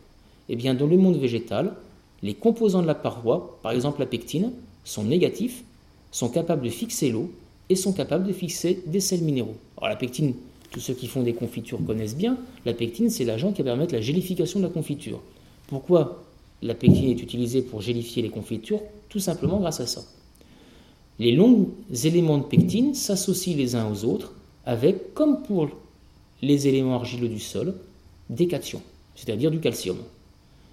Eh bien, dans le monde végétal, les composants de la paroi, par exemple la pectine, sont négatifs, sont capables de fixer l'eau et sont capables de fixer des sels minéraux. Alors la pectine, tous ceux qui font des confitures connaissent bien, la pectine c'est l'agent qui va permettre la gélification de la confiture. Pourquoi la pectine est utilisée pour gélifier les confitures? Tout simplement grâce à ça. Les longs éléments de pectine s'associent les uns aux autres avec, comme pour les éléments argileux du sol, des cations, c'est-à-dire du calcium.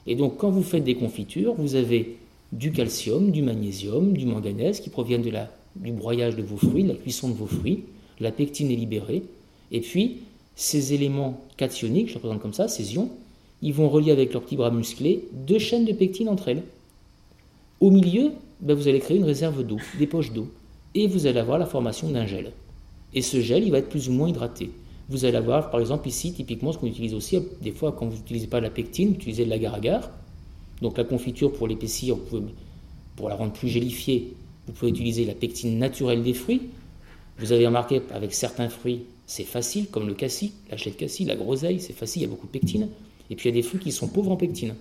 Et donc quand vous faites des confitures, vous avez du calcium, du magnésium, du manganèse qui proviennent du broyage de vos fruits, de la cuisson de vos fruits. La pectine est libérée. Et puis, ces éléments cationiques, je les représente comme ça, ces ions, ils vont relier avec leurs petits bras musclés deux chaînes de pectine entre elles. Au milieu, ben, vous allez créer une réserve d'eau, des poches d'eau. Et vous allez avoir la formation d'un gel. Et ce gel, il va être plus ou moins hydraté. Vous allez avoir, par exemple, ici, typiquement, ce qu'on utilise aussi, des fois, quand vous n'utilisez pas la pectine, vous utilisez de l'agar-agar. Donc la confiture, pour l'épaissir, pour la rendre plus gélifiée, vous pouvez utiliser la pectine naturelle des fruits. Vous avez remarqué, avec certains fruits, c'est facile, comme le cassis, la de cassis, la groseille, c'est facile, il y a beaucoup de pectine. Et puis il y a des fruits qui sont pauvres en pectine.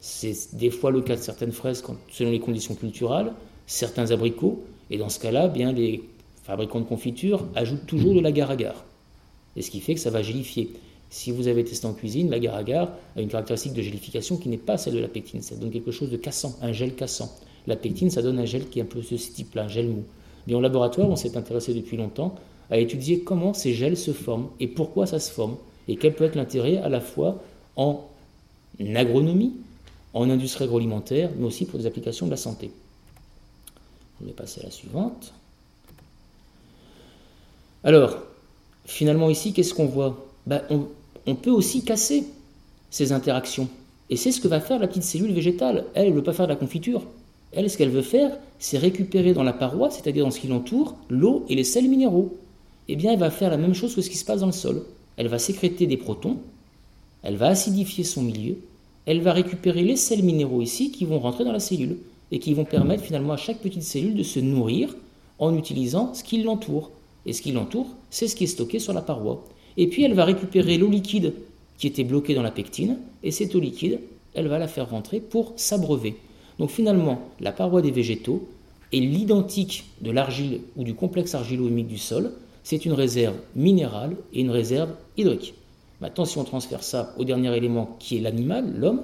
C'est des fois le cas de certaines fraises selon les conditions culturelles, certains abricots, et dans ce cas-là, bien les fabricants de confiture ajoutent toujours de l'agar-agar. Et ce qui fait que ça va gélifier. Si vous avez testé en cuisine, l'agar-agar a une caractéristique de gélification qui n'est pas celle de la pectine. Ça donne quelque chose de cassant, un gel cassant. La pectine, ça donne un gel qui est un peu ce type-là, un gel mou. Mais en laboratoire, on s'est intéressé depuis longtemps à étudier comment ces gels se forment et pourquoi ça se forme, et quel peut être l'intérêt à la fois en agronomie, en industrie agroalimentaire, mais aussi pour des applications de la santé. Je vais passer à la suivante. Alors, finalement ici, qu'est-ce qu'on voit? Ben, on, on, peut aussi casser ces interactions. Et c'est ce que va faire la petite cellule végétale. Elle ne veut pas faire de la confiture. Elle, ce qu'elle veut faire, c'est récupérer dans la paroi, c'est-à-dire dans ce qui l'entoure, l'eau et les sels minéraux. Eh bien, elle va faire la même chose que ce qui se passe dans le sol. Elle va sécréter des protons, elle va acidifier son milieu, elle va récupérer les sels minéraux ici qui vont rentrer dans la cellule et qui vont permettre finalement à chaque petite cellule de se nourrir en utilisant ce qui l'entoure. Et ce qui l'entoure, c'est ce qui est stocké sur la paroi. Et puis elle va récupérer l'eau liquide qui était bloquée dans la pectine, et cette eau liquide, elle va la faire rentrer pour s'abreuver. Donc finalement, la paroi des végétaux est l'identique de l'argile ou du complexe argilo-humique du sol. C'est une réserve minérale et une réserve hydrique. Maintenant, si on transfère ça au dernier élément qui est l'animal, l'homme,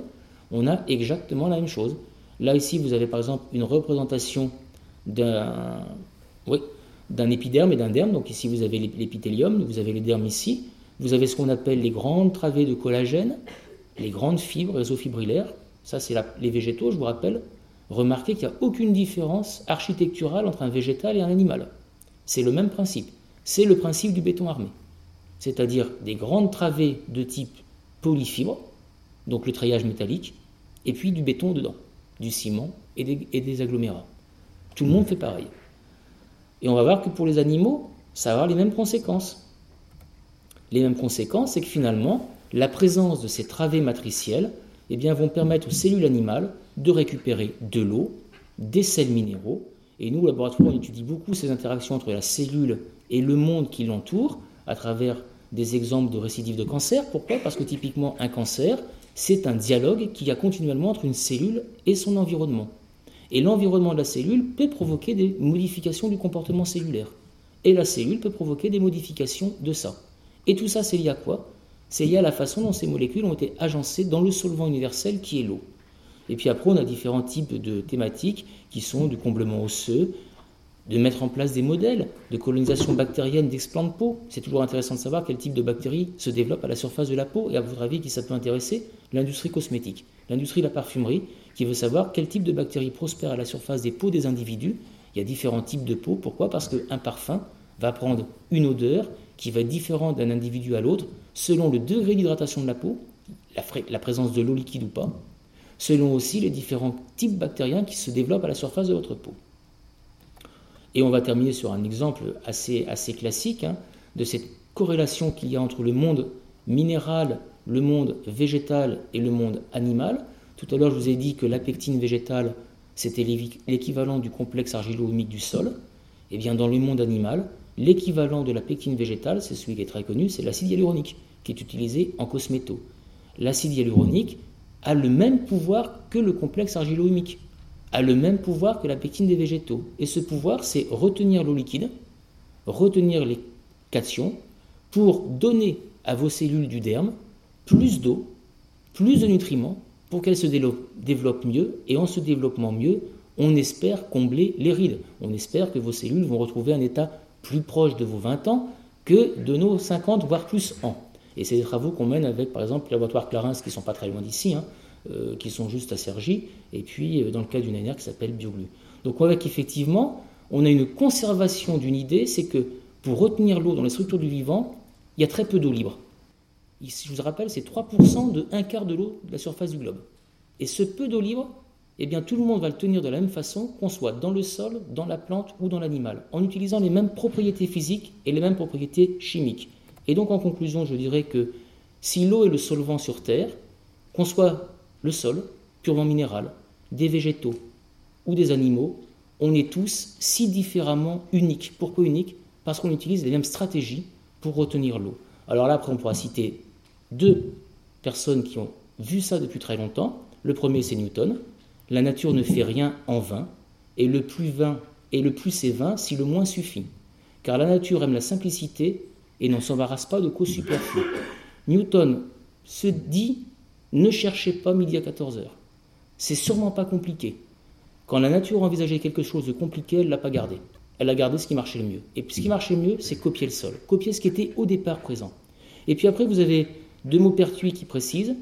on a exactement la même chose. Là, ici, vous avez par exemple une représentation d'un épiderme et d'un derme. Donc ici, vous avez l'épithélium, vous avez le derme ici. Vous avez ce qu'on appelle les grandes travées de collagène, les grandes fibres, réseaux fibrillaires. Ça, c'est les végétaux, je vous rappelle. Remarquez qu'il n'y a aucune différence architecturale entre un végétal et un animal. C'est le même principe. C'est le principe du béton armé. C'est-à-dire des grandes travées de type polyfibre, donc le treillage métallique, et puis du béton dedans du ciment et des, agglomérats. Tout le monde fait pareil. Et on va voir que pour les animaux, ça va avoir les mêmes conséquences. Les mêmes conséquences, c'est que finalement, la présence de ces travées matricielles eh vont permettre aux cellules animales de récupérer de l'eau, des sels minéraux. Et nous, au laboratoire, on étudie beaucoup ces interactions entre la cellule et le monde qui l'entoure à travers des exemples de récidives de cancer. Pourquoi? Parce que typiquement, un cancer, c'est un dialogue qu'il y a continuellement entre une cellule et son environnement. Et l'environnement de la cellule peut provoquer des modifications du comportement cellulaire. Et la cellule peut provoquer des modifications de ça. Et tout ça, c'est lié à quoi? C'est lié à la façon dont ces molécules ont été agencées dans le solvant universel qui est l'eau. Et puis après, on a différents types de thématiques qui sont du comblement osseux, de mettre en place des modèles de colonisation bactérienne d'explants de peau. C'est toujours intéressant de savoir quel type de bactéries se développe à la surface de la peau et à votre avis qui ça peut intéresser? L'industrie cosmétique, l'industrie de la parfumerie qui veut savoir quel type de bactéries prospèrent à la surface des peaux des individus. Il y a différents types de peaux. Pourquoi? Parce qu'un parfum va prendre une odeur qui va être différente d'un individu à l'autre selon le degré d'hydratation de la peau, la présence de l'eau liquide ou pas, selon aussi les différents types bactériens qui se développent à la surface de votre peau. Et on va terminer sur un exemple assez, classique hein, de cette corrélation qu'il y a entre le monde minéral, le monde végétal et le monde animal. Tout à l'heure, je vous ai dit que la pectine végétale, c'était l'équivalent du complexe argilo-humique du sol. Et eh bien, dans le monde animal, l'équivalent de la pectine végétale, c'est celui qui est très connu, c'est l'acide hyaluronique, qui est utilisé en cosméto. L'acide hyaluronique a le même pouvoir que le complexe argilo-humique a le même pouvoir que la pectine des végétaux. Et ce pouvoir, c'est retenir l'eau liquide, retenir les cations, pour donner à vos cellules du derme plus d'eau, plus de nutriments, pour qu'elles se développent mieux. Et en se développant mieux, on espère combler les rides. On espère que vos cellules vont retrouver un état plus proche de vos 20 ans que de nos 50, voire plus ans. Et c'est des travaux qu'on mène avec, par exemple, le laboratoire Clarins, qui ne sont pas très loin d'ici, hein, qui sont juste à Sergi, et puis euh, dans le cas d'une ANR qui s'appelle Bioglu. Donc on voit qu'effectivement, on a une conservation d'une idée, c'est que pour retenir l'eau dans les structures du vivant, il y a très peu d'eau libre. Ici, je vous rappelle, c'est 3% de un quart de l'eau de la surface du globe. Et ce peu d'eau libre, eh bien, tout le monde va le tenir de la même façon, qu'on soit dans le sol, dans la plante ou dans l'animal, en utilisant les mêmes propriétés physiques et les mêmes propriétés chimiques. Et donc, en conclusion, je dirais que si l'eau est le solvant sur Terre, qu'on soit le sol, purement minéral, des végétaux ou des animaux, on est tous si différemment uniques. Pourquoi uniques? Parce qu'on utilise les mêmes stratégies pour retenir l'eau. Alors là, après, on pourra citer deux personnes qui ont vu ça depuis très longtemps. Le premier, c'est Newton. La nature ne fait rien en vain, et le plus vain et le plus c'est vain si le moins suffit. Car la nature aime la simplicité et n'en s'embarrasse pas de causes superflues. Newton se dit ne cherchez pas midi à 14 heures. C'est sûrement pas compliqué. Quand la nature envisageait quelque chose de compliqué, elle l'a pas gardé. elle a gardé ce qui marchait le mieux. Et ce qui marchait le mieux, c'est copier le sol, copier ce qui était au départ présent. Et puis après, vous avez deux mots pertuis qui précisent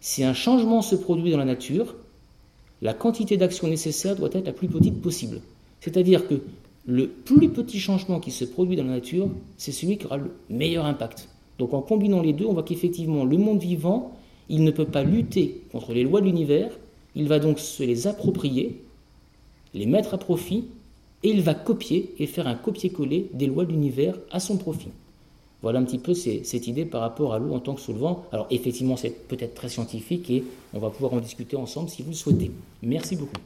si un changement se produit dans la nature, la quantité d'action nécessaire doit être la plus petite possible. C'est-à-dire que le plus petit changement qui se produit dans la nature, c'est celui qui aura le meilleur impact. Donc en combinant les deux, on voit qu'effectivement, le monde vivant, il ne peut pas lutter contre les lois de l'univers, il va donc se les approprier, les mettre à profit, et il va copier et faire un copier-coller des lois de l'univers à son profit. Voilà un petit peu cette idée par rapport à l'eau en tant que solvant. Alors effectivement, c'est peut-être très scientifique et on va pouvoir en discuter ensemble si vous le souhaitez. Merci beaucoup.